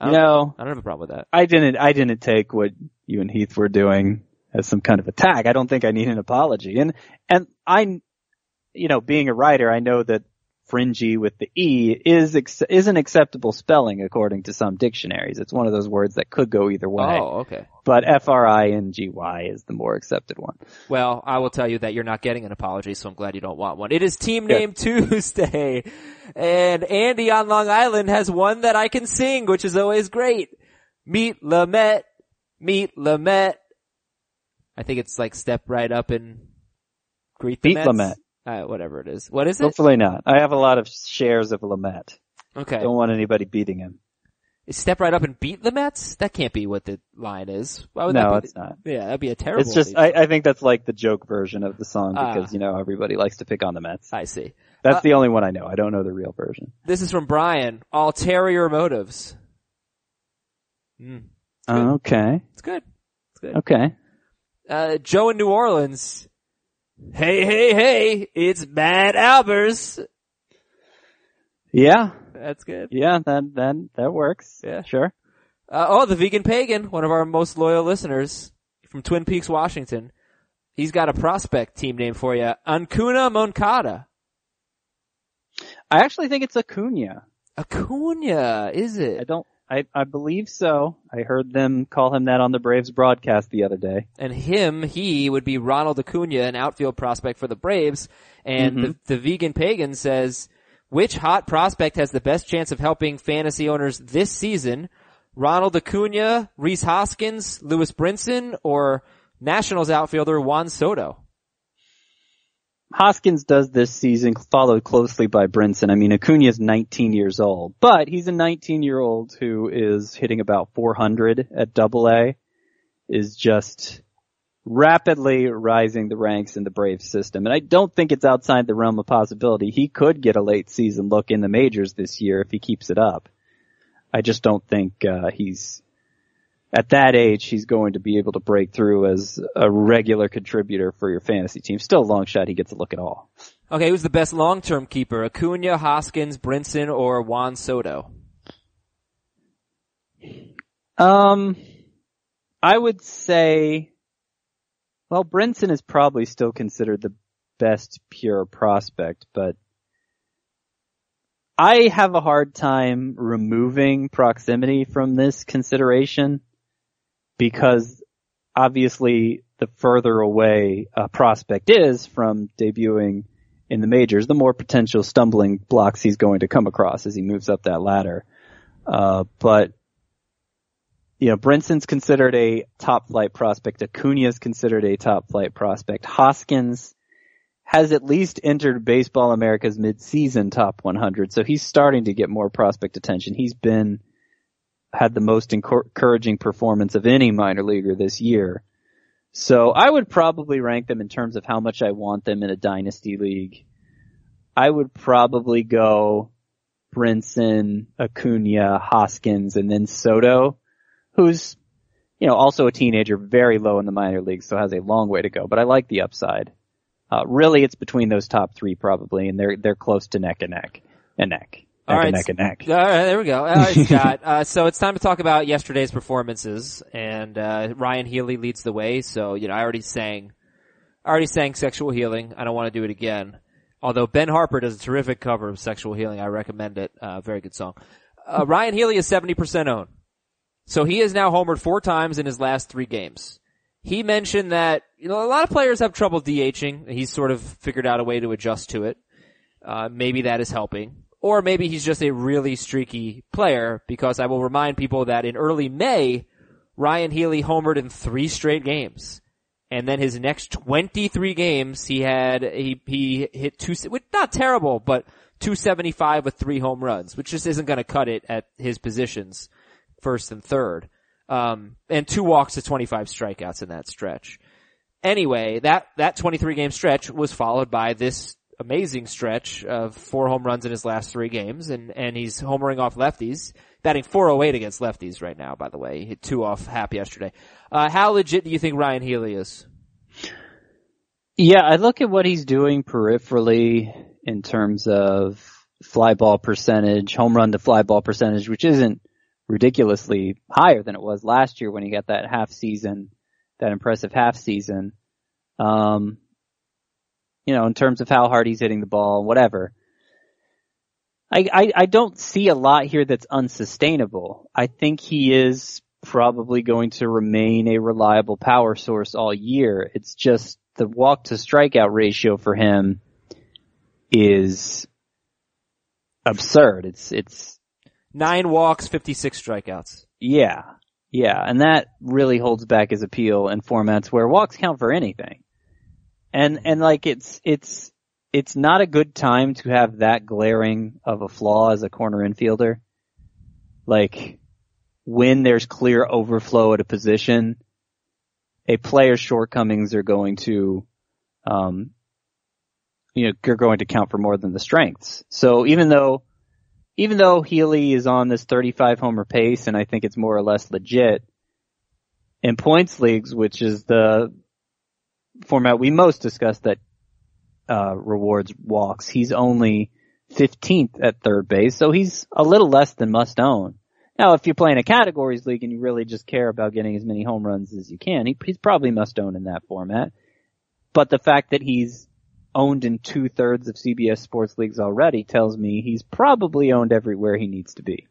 I don't, know, I don't have a problem with that. I didn't, I didn't take what you and Heath were doing as some kind of attack. I don't think I need an apology. And, and I, you know, being a writer, I know that fringy with the E is, ex- is an acceptable spelling according to some dictionaries. It's one of those words that could go either way. Oh, okay. But F-R-I-N-G-Y is the more accepted one. Well, I will tell you that you're not getting an apology, so I'm glad you don't want one. It is Team Good. Name Tuesday, and Andy on Long Island has one that I can sing, which is always great. Meet Lamet, Meet Lamet. I think it's like step right up and greet the Beat Mets. Lamet. Uh, whatever it is. What is it? Hopefully not. I have a lot of shares of Lamet. Okay. Don't want anybody beating him. Step right up and beat the Mets? That can't be what the line is. Why would No, that be? No, it's not. Yeah, that'd be a terrible. Line. It's just. I, I think that's like the joke version of the song Ah. because, you know, everybody likes to pick on the Mets. I see. That's Uh, the only one I know. I don't know the real version. This is from Brian. Ulterior motives. Mm, Okay. it's good. It's good. Okay. Uh, Joe in New Orleans. Hey, hey, hey! It's Matt Albers. Yeah. That's good. Yeah, that, that, that works. Yeah. Sure. Uh, oh, the vegan pagan, one of our most loyal listeners from Twin Peaks, Washington. He's got a prospect team name for you. Ancuna Moncada. I actually think it's Acuna. Acuna, is it? I don't, I, I believe so. I heard them call him that on the Braves broadcast the other day. And him, he would be Ronald Acuna, an outfield prospect for the Braves. And the, mm-hmm. the vegan pagan says, which hot prospect has the best chance of helping fantasy owners this season? Ronald Acuna, Rhys Hoskins, Lewis Brinson, or Nationals outfielder Juan Soto? Hoskins does this season followed closely by Brinson. I mean, Acuna is 19 years old, but he's a 19 year old who is hitting about 400 at double A, is just rapidly rising the ranks in the Braves system. And I don't think it's outside the realm of possibility. He could get a late season look in the majors this year if he keeps it up. I just don't think, uh, he's, at that age, he's going to be able to break through as a regular contributor for your fantasy team. Still a long shot he gets a look at all. Okay, who's the best long-term keeper? Acuna, Hoskins, Brinson, or Juan Soto? Um, I would say, well, Brinson is probably still considered the best pure prospect, but I have a hard time removing proximity from this consideration because obviously the further away a prospect is from debuting in the majors, the more potential stumbling blocks he's going to come across as he moves up that ladder. Uh, but you know, Brinson's considered a top flight prospect. Acuna's considered a top flight prospect. Hoskins has at least entered Baseball America's mid-season top 100, so he's starting to get more prospect attention. He's been had the most encouraging performance of any minor leaguer this year. So I would probably rank them in terms of how much I want them in a dynasty league. I would probably go Brinson, Acuna, Hoskins, and then Soto who's, you know, also a teenager, very low in the minor leagues, so has a long way to go. But I like the upside. Uh, really, it's between those top three probably, and they're they're close to neck and neck and neck, neck All right. neck and neck. All right, there we go. All right, [laughs] Scott. Uh, so it's time to talk about yesterday's performances, and uh, Ryon Healy leads the way. So you know, I already sang, I already sang "Sexual Healing." I don't want to do it again. Although Ben Harper does a terrific cover of "Sexual Healing," I recommend it. Uh, very good song. Uh, Ryon Healy is seventy percent owned, so he has now homered four times in his last three games. He mentioned that you know a lot of players have trouble DHing. He's sort of figured out a way to adjust to it. Uh, maybe that is helping. Or maybe he's just a really streaky player because I will remind people that in early May, Ryon Healy homered in three straight games. And then his next 23 games, he had, he, he hit two, not terrible, but 275 with three home runs, which just isn't going to cut it at his positions, first and third. Um, and two walks to 25 strikeouts in that stretch. Anyway, that, that 23 game stretch was followed by this amazing stretch of four home runs in his last three games, and, and he's homering off lefties, batting 408 against lefties right now, by the way. He hit two off Happ yesterday. Uh, how legit do you think Ryon Healy is? Yeah, I look at what he's doing peripherally in terms of fly ball percentage, home run to fly ball percentage, which isn't ridiculously higher than it was last year when he got that half season, that impressive half season. Um, you know, in terms of how hard he's hitting the ball, whatever. I, I, I don't see a lot here that's unsustainable. I think he is probably going to remain a reliable power source all year. It's just the walk to strikeout ratio for him is absurd. It's, it's, Nine walks, 56 strikeouts. yeah, Yeah, and that really holds back his appeal in formats where walks count for anything. And, and like it's, it's, it's not a good time to have that glaring of a flaw as a corner infielder. Like, when there's clear overflow at a position, a player's shortcomings are going to, um, you know, are going to count for more than the strengths. So even though, even though Healy is on this 35 homer pace and I think it's more or less legit, in points leagues, which is the format we most discuss that, uh, rewards walks, he's only 15th at third base, so he's a little less than must own. Now, if you're playing a categories league and you really just care about getting as many home runs as you can, he, he's probably must own in that format. But the fact that he's owned in two thirds of CBS sports leagues already tells me he's probably owned everywhere he needs to be.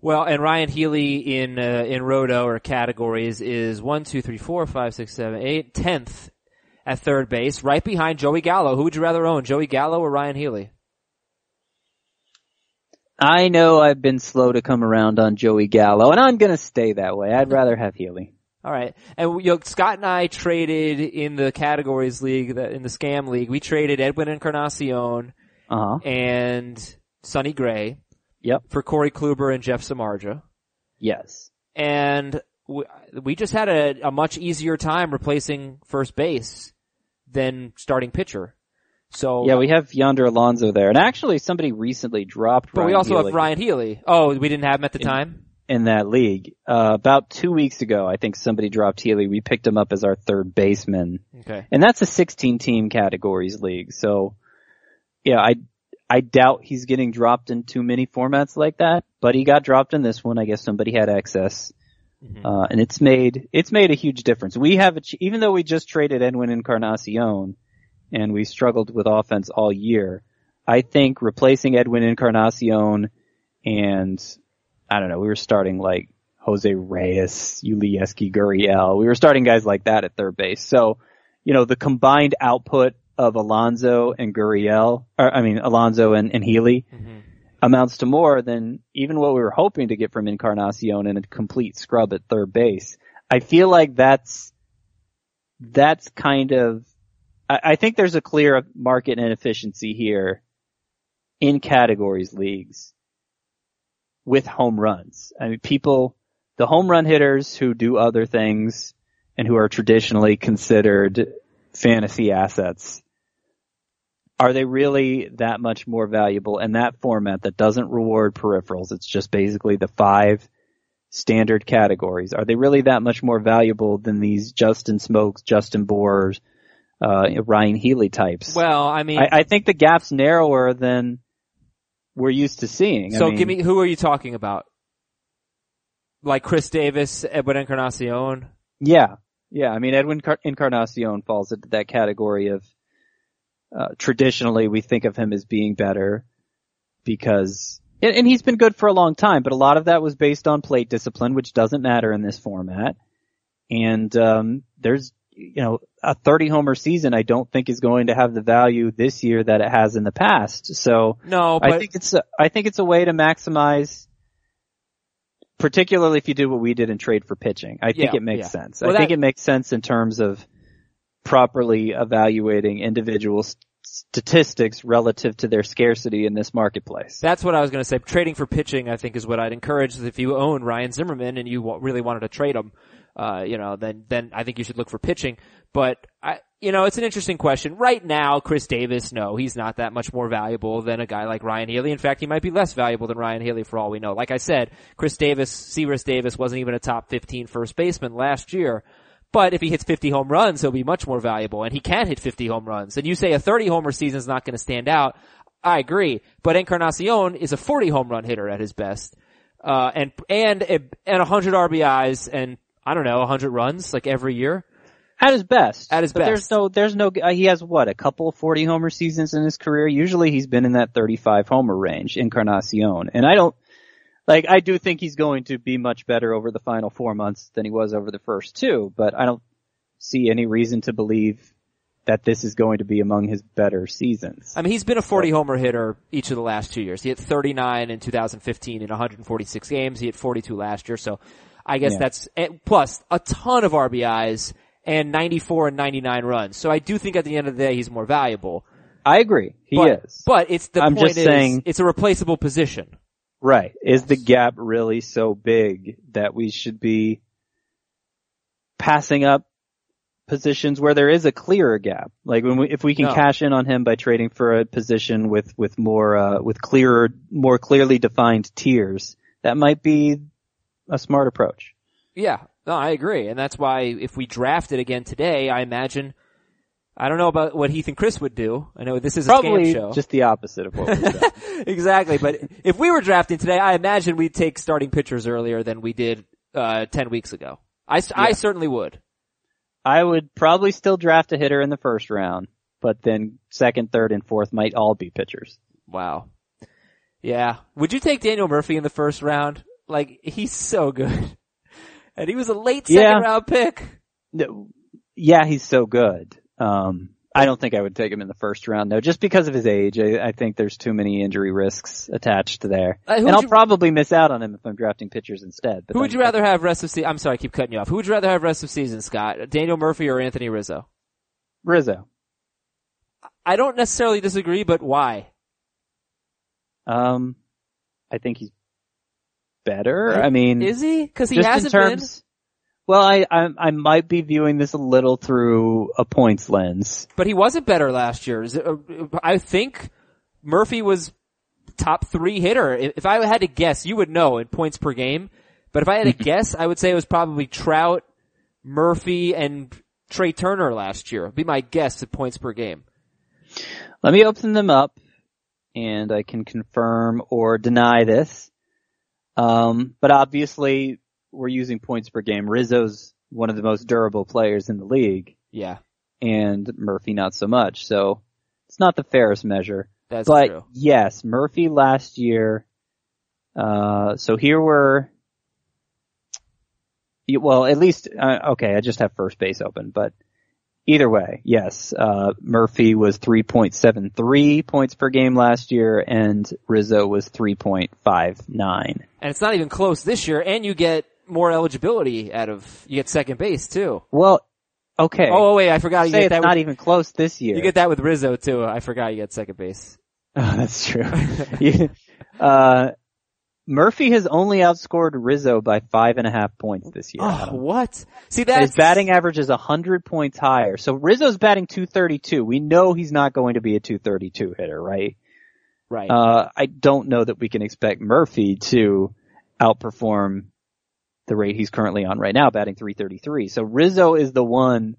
Well, and Ryon Healy in uh, in Roto or categories is one, two, three, four, five, six, seven, eight, tenth at third base, right behind Joey Gallo. Who would you rather own, Joey Gallo or Ryon Healy? I know I've been slow to come around on Joey Gallo, and I'm gonna stay that way. I'd rather have Healy. All right, and you know, Scott and I traded in the categories league, in the scam league. We traded Edwin Encarnacion Uh huh. and Sonny Gray Yep. for Corey Kluber and Jeff Samardzija. Yes. and we, we just had a, a much easier time replacing first base than starting pitcher. So Yeah, we have Yonder Alonso there, and actually somebody recently dropped. but we also Healy have Ryon Healy. Oh, we didn't have him at the In- time. in that league. Uh, about two weeks ago, I think somebody dropped Healy. We picked him up as our third baseman, Okay. and that's a 16 team categories league. So, yeah, I I doubt he's getting dropped in too many formats like that, but he got dropped in this one. I guess somebody had access. Mhm. Uh, and it's made, it's made a huge difference. We have, ach- even though we just traded Edwin Encarnacion and we struggled with offense all year, I think replacing Edwin Encarnacion and I don't know, we were starting like Jose Reyes, Yulieski Gurriel. We were starting guys like that at third base. So, you know, the combined output of Alonso and Gurriel, or I mean, Alonso and, and Healy Mhm. amounts to more than even what we were hoping to get from Encarnacion and a complete scrub at third base. I feel like that's, that's kind of, I, I think there's a clear market inefficiency here in categories leagues with home runs. I mean, people, the home run hitters who do other things and who are traditionally considered fantasy assets, are they really that much more valuable in that format that doesn't reward peripherals? It's just basically the five standard categories. Are they really that much more valuable than these Justin Smoaks, Justin Bours, uh, Ryon Healy types? Well, I mean, I, I think the gap's narrower than we're used to seeing. I so mean, give me who are you talking about? Like Chris Davis, Edwin Encarnacion. Yeah, yeah. I mean, Edwin Car- Encarnacion falls into that category of uh, traditionally we think of him as being better because, and, and he's been good for a long time, but a lot of that was based on plate discipline, which doesn't matter in this format. And um, there's, you know, a 30 homer season. I don't think is going to have the value this year that it has in the past. So No, I think it's a, I think it's a way to maximize, particularly if you do what we did and trade for pitching. I think Yeah, it makes yeah. sense. Well, I think it makes sense in terms of properly evaluating individual statistics relative to their scarcity in this marketplace. That's what I was going to say. Trading for pitching, I think, is what I'd encourage. If you own Ryan Zimmerman and you really wanted to trade him, uh, you know, then then I think you should look for pitching. But I, you know, it's an interesting question. Right now, Chris Davis, no, he's not that much more valuable than a guy like Ryon Healy. In fact, he might be less valuable than Ryon Healy for all we know. Like I said, Chris Davis, Severus Davis wasn't even a top 15 first baseman last year. But if he hits 50 home runs, he'll be much more valuable, and he can hit 50 home runs. And you say a 30 homer season is not going to stand out. I agree, but Encarnacion is a 40 home run hitter at his best, uh, and and and 100 RBIs and I don't know 100 runs like every year. At his best. At his but There's no, there's no, uh, he has what, a couple 40 homer seasons in his career? Usually he's been in that 35 homer range, Encarnacion. And I don't, like, I do think he's going to be much better over the final four months than he was over the first two, but I don't see any reason to believe that this is going to be among his better seasons. I mean, he's been a 40 homer hitter each of the last two years. He hit 39 in 2015 in 146 games. He hit 42 last year. So I guess Yeah. that's, plus a ton of RBIs and 94 and 99 runs. So I do think at the end of the day he's more valuable. I agree. He but, is. But it's the I'm point just is, saying- it's a replaceable position. Right. Is the gap really so big that we should be passing up positions where there is a clearer gap? Like when we, if we can No. cash in on him by trading for a position with, with more, uh, with clearer, more clearly defined tiers, that might be a smart approach. Yeah, no, I agree. And that's why if we drafted again today, I imagine, I don't know about what Heath and Chris would do. I know this is a Probably scam show. just the opposite of what we said. [laughs] exactly. But if we were drafting today, I imagine we'd take starting pitchers earlier than we did, uh, 10 weeks ago. I, Yeah. certainly would. I would probably still draft a hitter in the first round, but then second, third, and fourth might all be pitchers. Wow. Yeah. Would you take Daniel Murphy in the first round? Like, he's so good. [laughs] And he was a late second Yeah. round pick. No, yeah, he's so good. Um, I don't think I would take him in the first round though, just because of his age. I, I think there's too many injury risks attached there, Uh, and I'll you- probably miss out on him if I'm drafting pitchers instead. But Who would you rather have rest of season? I'm sorry, I keep cutting you off. Who would you rather have rest of season, Scott? Daniel Murphy or Anthony Rizzo? Rizzo. I don't necessarily disagree, but why? Um, I think he's better. I mean, Is he? Cause he hasn't terms. Well, I, I I might be viewing this a little through a points lens. but he wasn't better last year. Is it, uh, I think Murphy was top three hitter. If I had to guess, you would know in points per game. But if I had to [laughs] guess, I would say it was probably Trout, Murphy, and Trea Turner last year. Be my guess at points per game. Let me open them up and I can confirm or deny this. Um, but obviously we're using points per game. Rizzo's one of the most durable players in the league Yeah, and Murphy not so much. So it's not the fairest measure. that's true. but true. yes, Murphy last year, uh, so here we're. well, at least, uh, okay, I just have first base open, but either way, yes, uh, Murphy was 3.73 points per game last year and Rizzo was 3.59. And it's not even close this year, and you get more eligibility out of, you get second base too. Well, okay. Oh, wait, I forgot you say get that not with, even close this year. you get that with Rizzo too. I forgot you get second base. [laughs] Oh, that's true. [laughs] You- uh, Murphy has only outscored Rizzo by five and a half points this year. Oh, what? See, that His batting average is 100 points higher. So Rizzo's batting 232. We know he's not going to be a 232 hitter, right? right. Uh, I don't know that we can expect Murphy to outperform the rate he's currently on right now, batting 333. So Rizzo is the one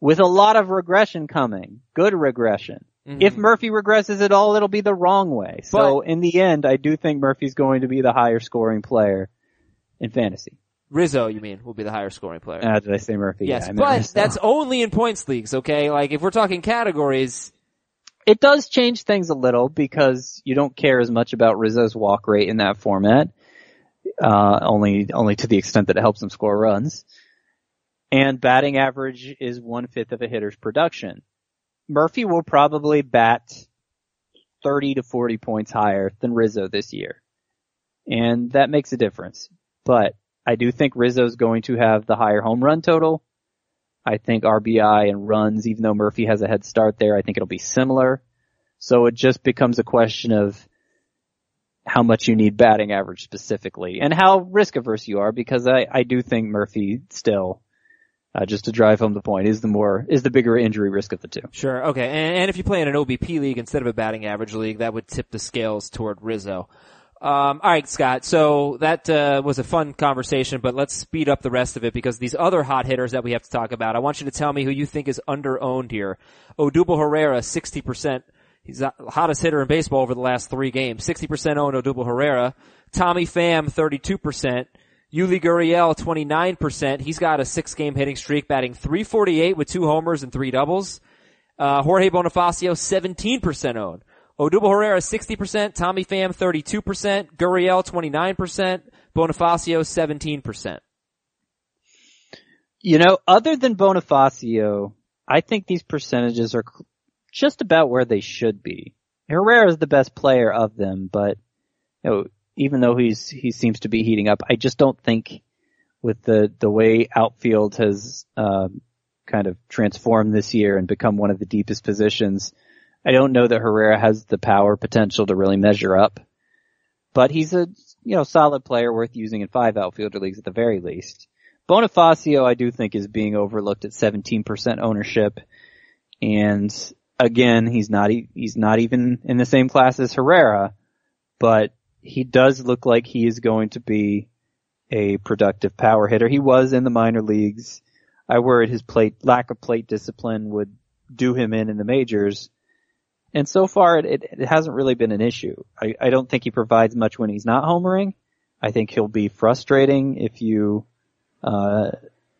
with a lot of regression coming. Good regression. Mhm. If Murphy regresses at all, it'll be the wrong way. So in the end, I do think Murphy's going to be the higher scoring player in fantasy. Rizzo, you mean, will be the higher scoring player. Uh, did I say Murphy? yes, yeah, but Rizzo. that's only in points leagues, okay? Like, if we're talking categories, it does change things a little because you don't care as much about Rizzo's walk rate in that format. Uh, only, only to the extent that it helps them score runs. And batting average is one fifth of a hitter's production. Murphy will probably bat 30 to 40 points higher than Rizzo this year. And that makes a difference. But I do think Rizzo's going to have the higher home run total. I think RBI and runs, even though Murphy has a head start there, I think it'll be similar. So it just becomes a question of how much you need batting average specifically and how risk averse you are because I, I do think Murphy still, uh, just to drive home the point, is the more, is the bigger injury risk of the two. sure, okay. And, and if you play in an OBP league instead of a batting average league, that would tip the scales toward Rizzo. Um, all right, Scott. So that uh, was a fun conversation, but let's speed up the rest of it because these other hot hitters that we have to talk about. I want you to tell me who you think is under owned here. Odubel Herrera, sixty percent. He's the hottest hitter in baseball over the last three games. Sixty percent owned Odubel Herrera. Tommy Pham, thirty-two percent. Yuli Gurriel, 29%. He's got a six game hitting streak, batting 348 with two homers and three doubles. Uh, Jorge Bonifacio, 17% owned. Odubel Herrera, 60%. Tommy Pham, 32%. Gurriel, 29%. Bonifacio, 17%. You know, other than Bonifacio, I think these percentages are just about where they should be. Herrera is the best player of them, but you know, even though he's he seems to be heating up, I just don't think with the, the way outfield has, uh, kind of transformed this year and become one of the deepest positions. I don't know that Herrera has the power potential to really measure up, but he's a, you know, solid player worth using in five outfielder leagues at the very least. Bonifacio, I do think is being overlooked at 17% ownership. And again, he's not, e- he's not even in the same class as Herrera, but he does look like he is going to be a productive power hitter. He was in the minor leagues. I worried his plate, lack of plate discipline would do him in in the majors. And so far it, it, it hasn't really been an issue. I, I don't think he provides much when he's not homering. I think he'll be frustrating if you, uh,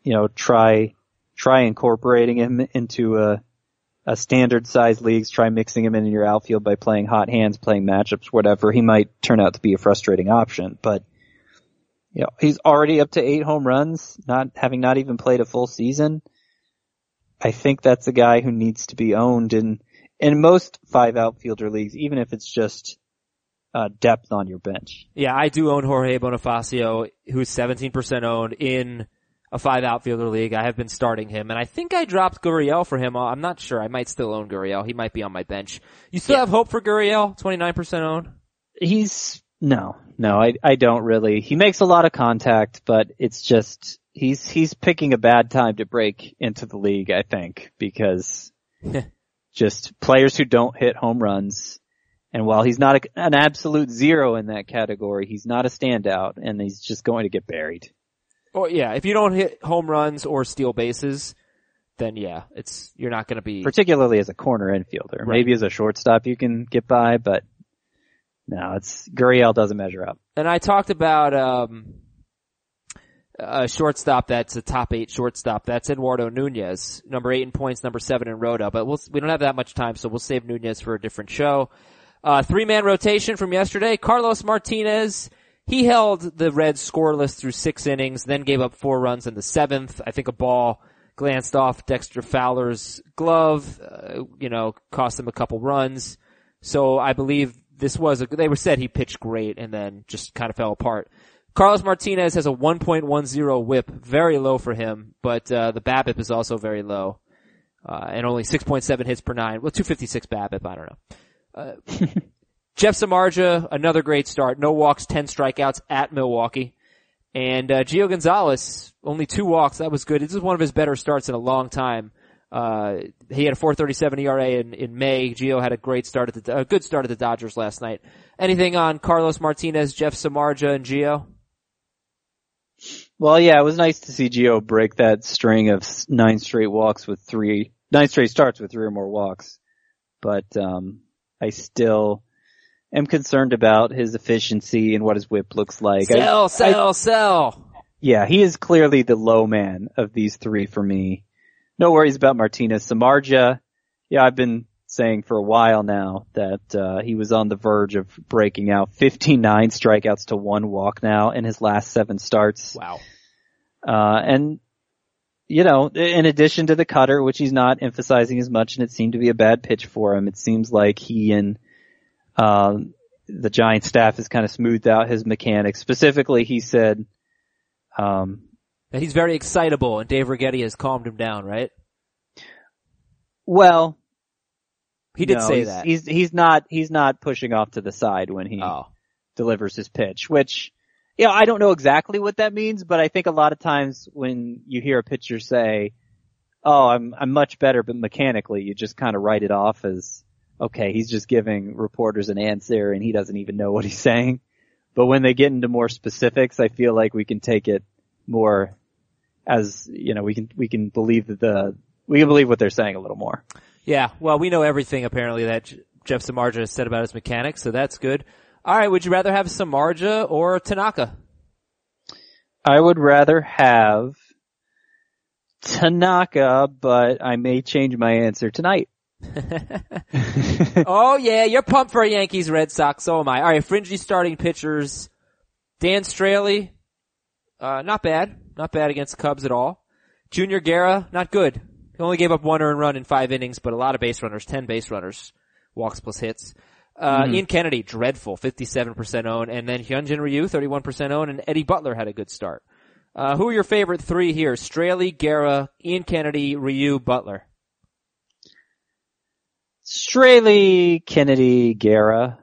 you know, try, try incorporating him into a, a standard size leagues, try mixing him in your outfield by playing hot hands, playing matchups, whatever. He might turn out to be a frustrating option, but you know, he's already up to eight home runs, not having not even played a full season. I think that's a guy who needs to be owned in, in most five outfielder leagues, even if it's just, uh, depth on your bench. Yeah, I do own Jorge Bonifacio, who's 17% owned in a five outfielder league. I have been starting him, and I think I dropped Gurriel for him. I'm not sure. I might still own Gurriel. He might be on my bench. You still Yeah. have hope for Gurriel? 29% owned? He's, no, no, I, I don't really. He makes a lot of contact, but it's just, he's, he's picking a bad time to break into the league, I think, because [laughs] just players who don't hit home runs. And while he's not a, an absolute zero in that category, he's not a standout and he's just going to get buried. Or yeah, if you don't hit home runs or steal bases, then yeah, it's, you're not gonna be, Particularly as a corner infielder. Right. Maybe as a shortstop you can get by, but no, it's, Gurriel doesn't measure up. and I talked about, um, a shortstop that's a top eight shortstop. That's Eduardo Nunez, number eight in points, number seven in Roto. But we'll, we don't have that much time, so we'll save Nunez for a different show. Uh, three man rotation from yesterday. Carlos Martinez, he held the Reds scoreless through six innings, then gave up four runs in the seventh. I think a ball glanced off Dexter Fowler's glove, uh, you know, cost him a couple runs. So I believe this was a, they were said he pitched great and then just kind of fell apart. Carlos Martinez has a 1.10 whip, very low for him, but, uh, the BABIP is also very low. Uh, and only 6.7 hits per nine. Well, 256 BABIP, I don't know. [laughs] Jeff Samardzija, another great start. No walks, 10 strikeouts at Milwaukee. And, uh, Gio Gonzalez, only two walks. That was good. This is one of his better starts in a long time. Uh, he had a 437 ERA in, in May. Gio had a great start at the, a good start at the Dodgers last night. Anything on Carlos Martinez, Jeff Samardzija, and Gio? Well, yeah, it was nice to see Gio break that string of nine straight walks with three, nine straight starts with three or more walks. But, um, I still am concerned about his efficiency and what his whip looks like. I- Sell, sell, sell. yeah, he is clearly the low man of these three for me. No worries about Martinez. Samardzija, yeah, I've been saying for a while now that, uh, he was on the verge of breaking out 59 strikeouts to one walk now in his last seven starts. Wow. Uh, and, you know, in addition to the cutter, which he's not emphasizing as much and it seemed to be a bad pitch for him, it seems like he and, um, the Giant staff has kind of smoothed out his mechanics. Specifically, he said, um, And he's very excitable and Dave Righetti has calmed him down, right? well, He did no, say he's, that. He's, he's not, he's not pushing off to the side when he oh. delivers his pitch, which, you know, I don't know exactly what that means, but I think a lot of times when you hear a pitcher say, oh, I'm, I'm much better, but mechanically, you just kind of write it off as, okay, he's just giving reporters an answer and he doesn't even know what he's saying. But when they get into more specifics, I feel like we can take it more as, you know, we can, we can believe that the, we can believe what they're saying a little more. Yeah, well, we know everything apparently that Jeff Samardzija has said about his mechanics, so that's good. All right, would you rather have Samardzija or Tanaka? I would rather have Tanaka, but I may change my answer tonight. [laughs] oh yeah, you're pumped for a Yankees Red Sox. So am I. All right, fringy starting pitchers. Dan Straily, uh, not bad, not bad against the Cubs at all. Junior Guerra, not good. He only gave up one earned run in five innings, but a lot of base runners, ten base runners, walks plus hits. Uh, Ian Kennedy, dreadful, 57% owned, and then Hyunjin Ryu, 31% owned, and Eddie Butler had a good start. Uh, who are your favorite three here? Straily, Guerra, Ian Kennedy, Ryu, Butler. Straily, Kennedy, Guerra,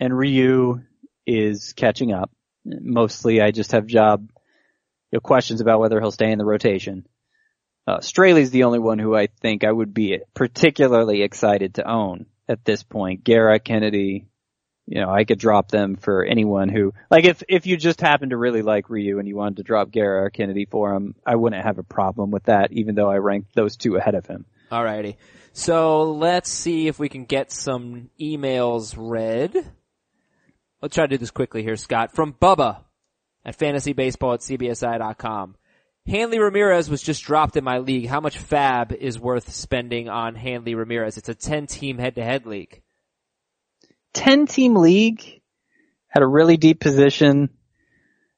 and Ryu is catching up. Mostly I just have job you know, questions about whether he'll stay in the rotation. Uh, Straily's the only one who I think I would be particularly excited to own at this point. Guerra, Kennedy, you know, I could drop them for anyone who, like if, if you just happen to really like Ryu and you wanted to drop Guerra or Kennedy for him, I wouldn't have a problem with that, even though I ranked those two ahead of him. Alrighty. So let's see if we can get some emails read. Let's try to do this quickly here, Scott. From Bubba at fantasybaseball at cbsi.com. Hanley Ramirez was just dropped in my league. How much fab is worth spending on Hanley Ramirez? It's a 10 team head to head league. 10 team league at a really deep position.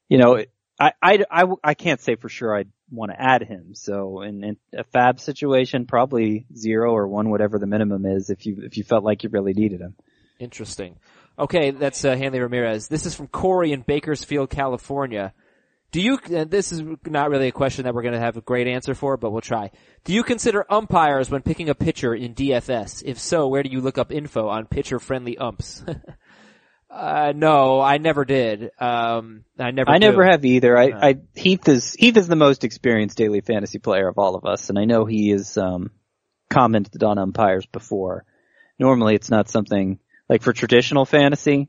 You know, I, I, I, I can't say for sure I'd want to add him. So in, in a fab situation, probably zero or one, whatever the minimum is if you, if you felt like you really needed him. Interesting. Okay, that's uh, Hanley Ramirez. This is from Corey in Bakersfield, California. Do you, and this is not really a question that we're going to have a great answer for, but we'll try. Do you consider umpires when picking a pitcher in DFS? If so, where do you look up info on pitcher friendly umps? [laughs] uh, no, I never did. Um, I never I do. never have either. I, I, Heath is, Heath is the most experienced daily fantasy player of all of us, and I know he has, um, commented on umpires before. Normally it's not something, like for traditional fantasy,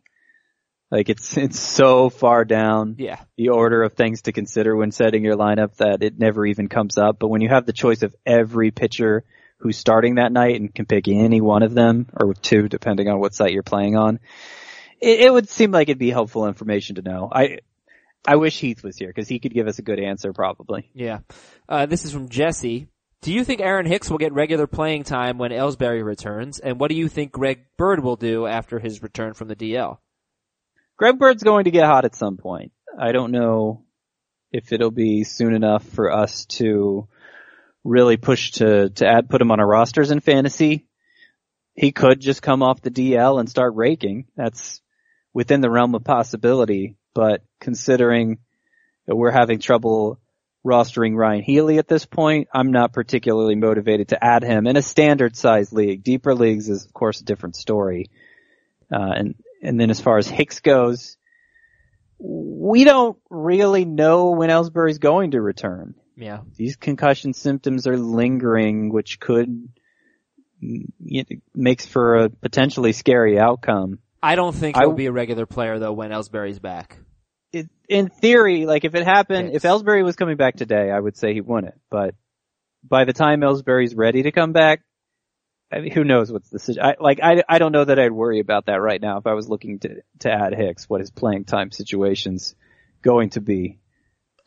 like it's, it's so far down Yeah. the order of things to consider when setting your lineup that it never even comes up. But when you have the choice of every pitcher who's starting that night and can pick any one of them or two depending on what site you're playing on, it, it would seem like it'd be helpful information to know. I, I wish Heath was here because he could give us a good answer probably. Yeah. Uh, this is from Jesse. Do you think Aaron Hicks will get regular playing time when Ellsbury returns? And what do you think Greg Bird will do after his return from the DL? Greg Bird's going to get hot at some point. I don't know if it'll be soon enough for us to really push to, to add, put him on our rosters in fantasy. He could just come off the DL and start raking. That's within the realm of possibility, but considering that we're having trouble rostering Ryon Healy at this point, I'm not particularly motivated to add him in a standard size league. Deeper leagues is of course a different story. Uh, and, and then as far as Hicks goes, we don't really know when Ellsbury's going to return. Yeah. These concussion symptoms are lingering, which could it makes for a potentially scary outcome. I don't think I- he'll be a regular player though when Ellsbury's back. It, in theory, like if it happened, Yes. if Ellsbury was coming back today, I would say he won it. But by the time Ellsbury's ready to come back, I mean, who knows what's the situ- I, like I I don't know that I'd worry about that right now if I was looking to to add Hicks. What his playing time situation's going to be.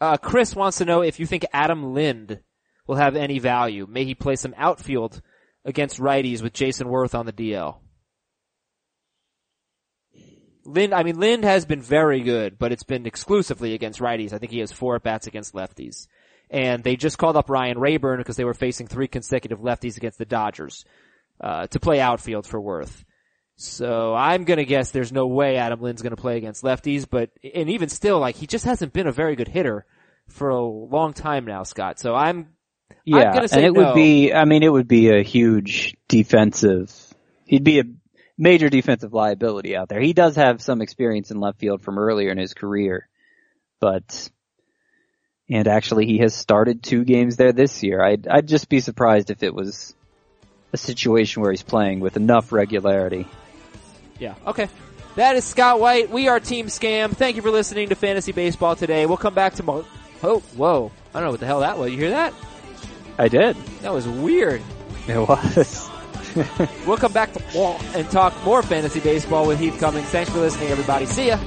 Uh, Chris wants to know if you think Adam Lind will have any value. May he play some outfield against righties with Jayson Werth on the DL. Lind, I mean, Lind has been very good, but it's been exclusively against righties. I think he has four at bats against lefties. And they just called up Ryan Raburn because they were facing three consecutive lefties against the Dodgers, uh, to play outfield for Werth. So I'm gonna guess there's no way Adam Lind's gonna play against lefties, but, and even still, like, he just hasn't been a very good hitter for a long time now, Scott. So I'm, Yeah, gonna say and it no. would be, I mean, it would be a huge defensive, he'd be a major defensive liability out there. He does have some experience in left field from earlier in his career, but, and actually he has started two games there this year. I'd, I'd just be surprised if it was a situation where he's playing with enough regularity. yeah, okay. That is Scott White. We are Team Scam. Thank you for listening to Fantasy Baseball today. We'll come back tomorrow. Oh, whoa. I don't know what the hell that was. You hear that? I did. That was weird. It was. We'll come back and talk more fantasy baseball with Heath Cummings. Thanks for listening, everybody. See ya.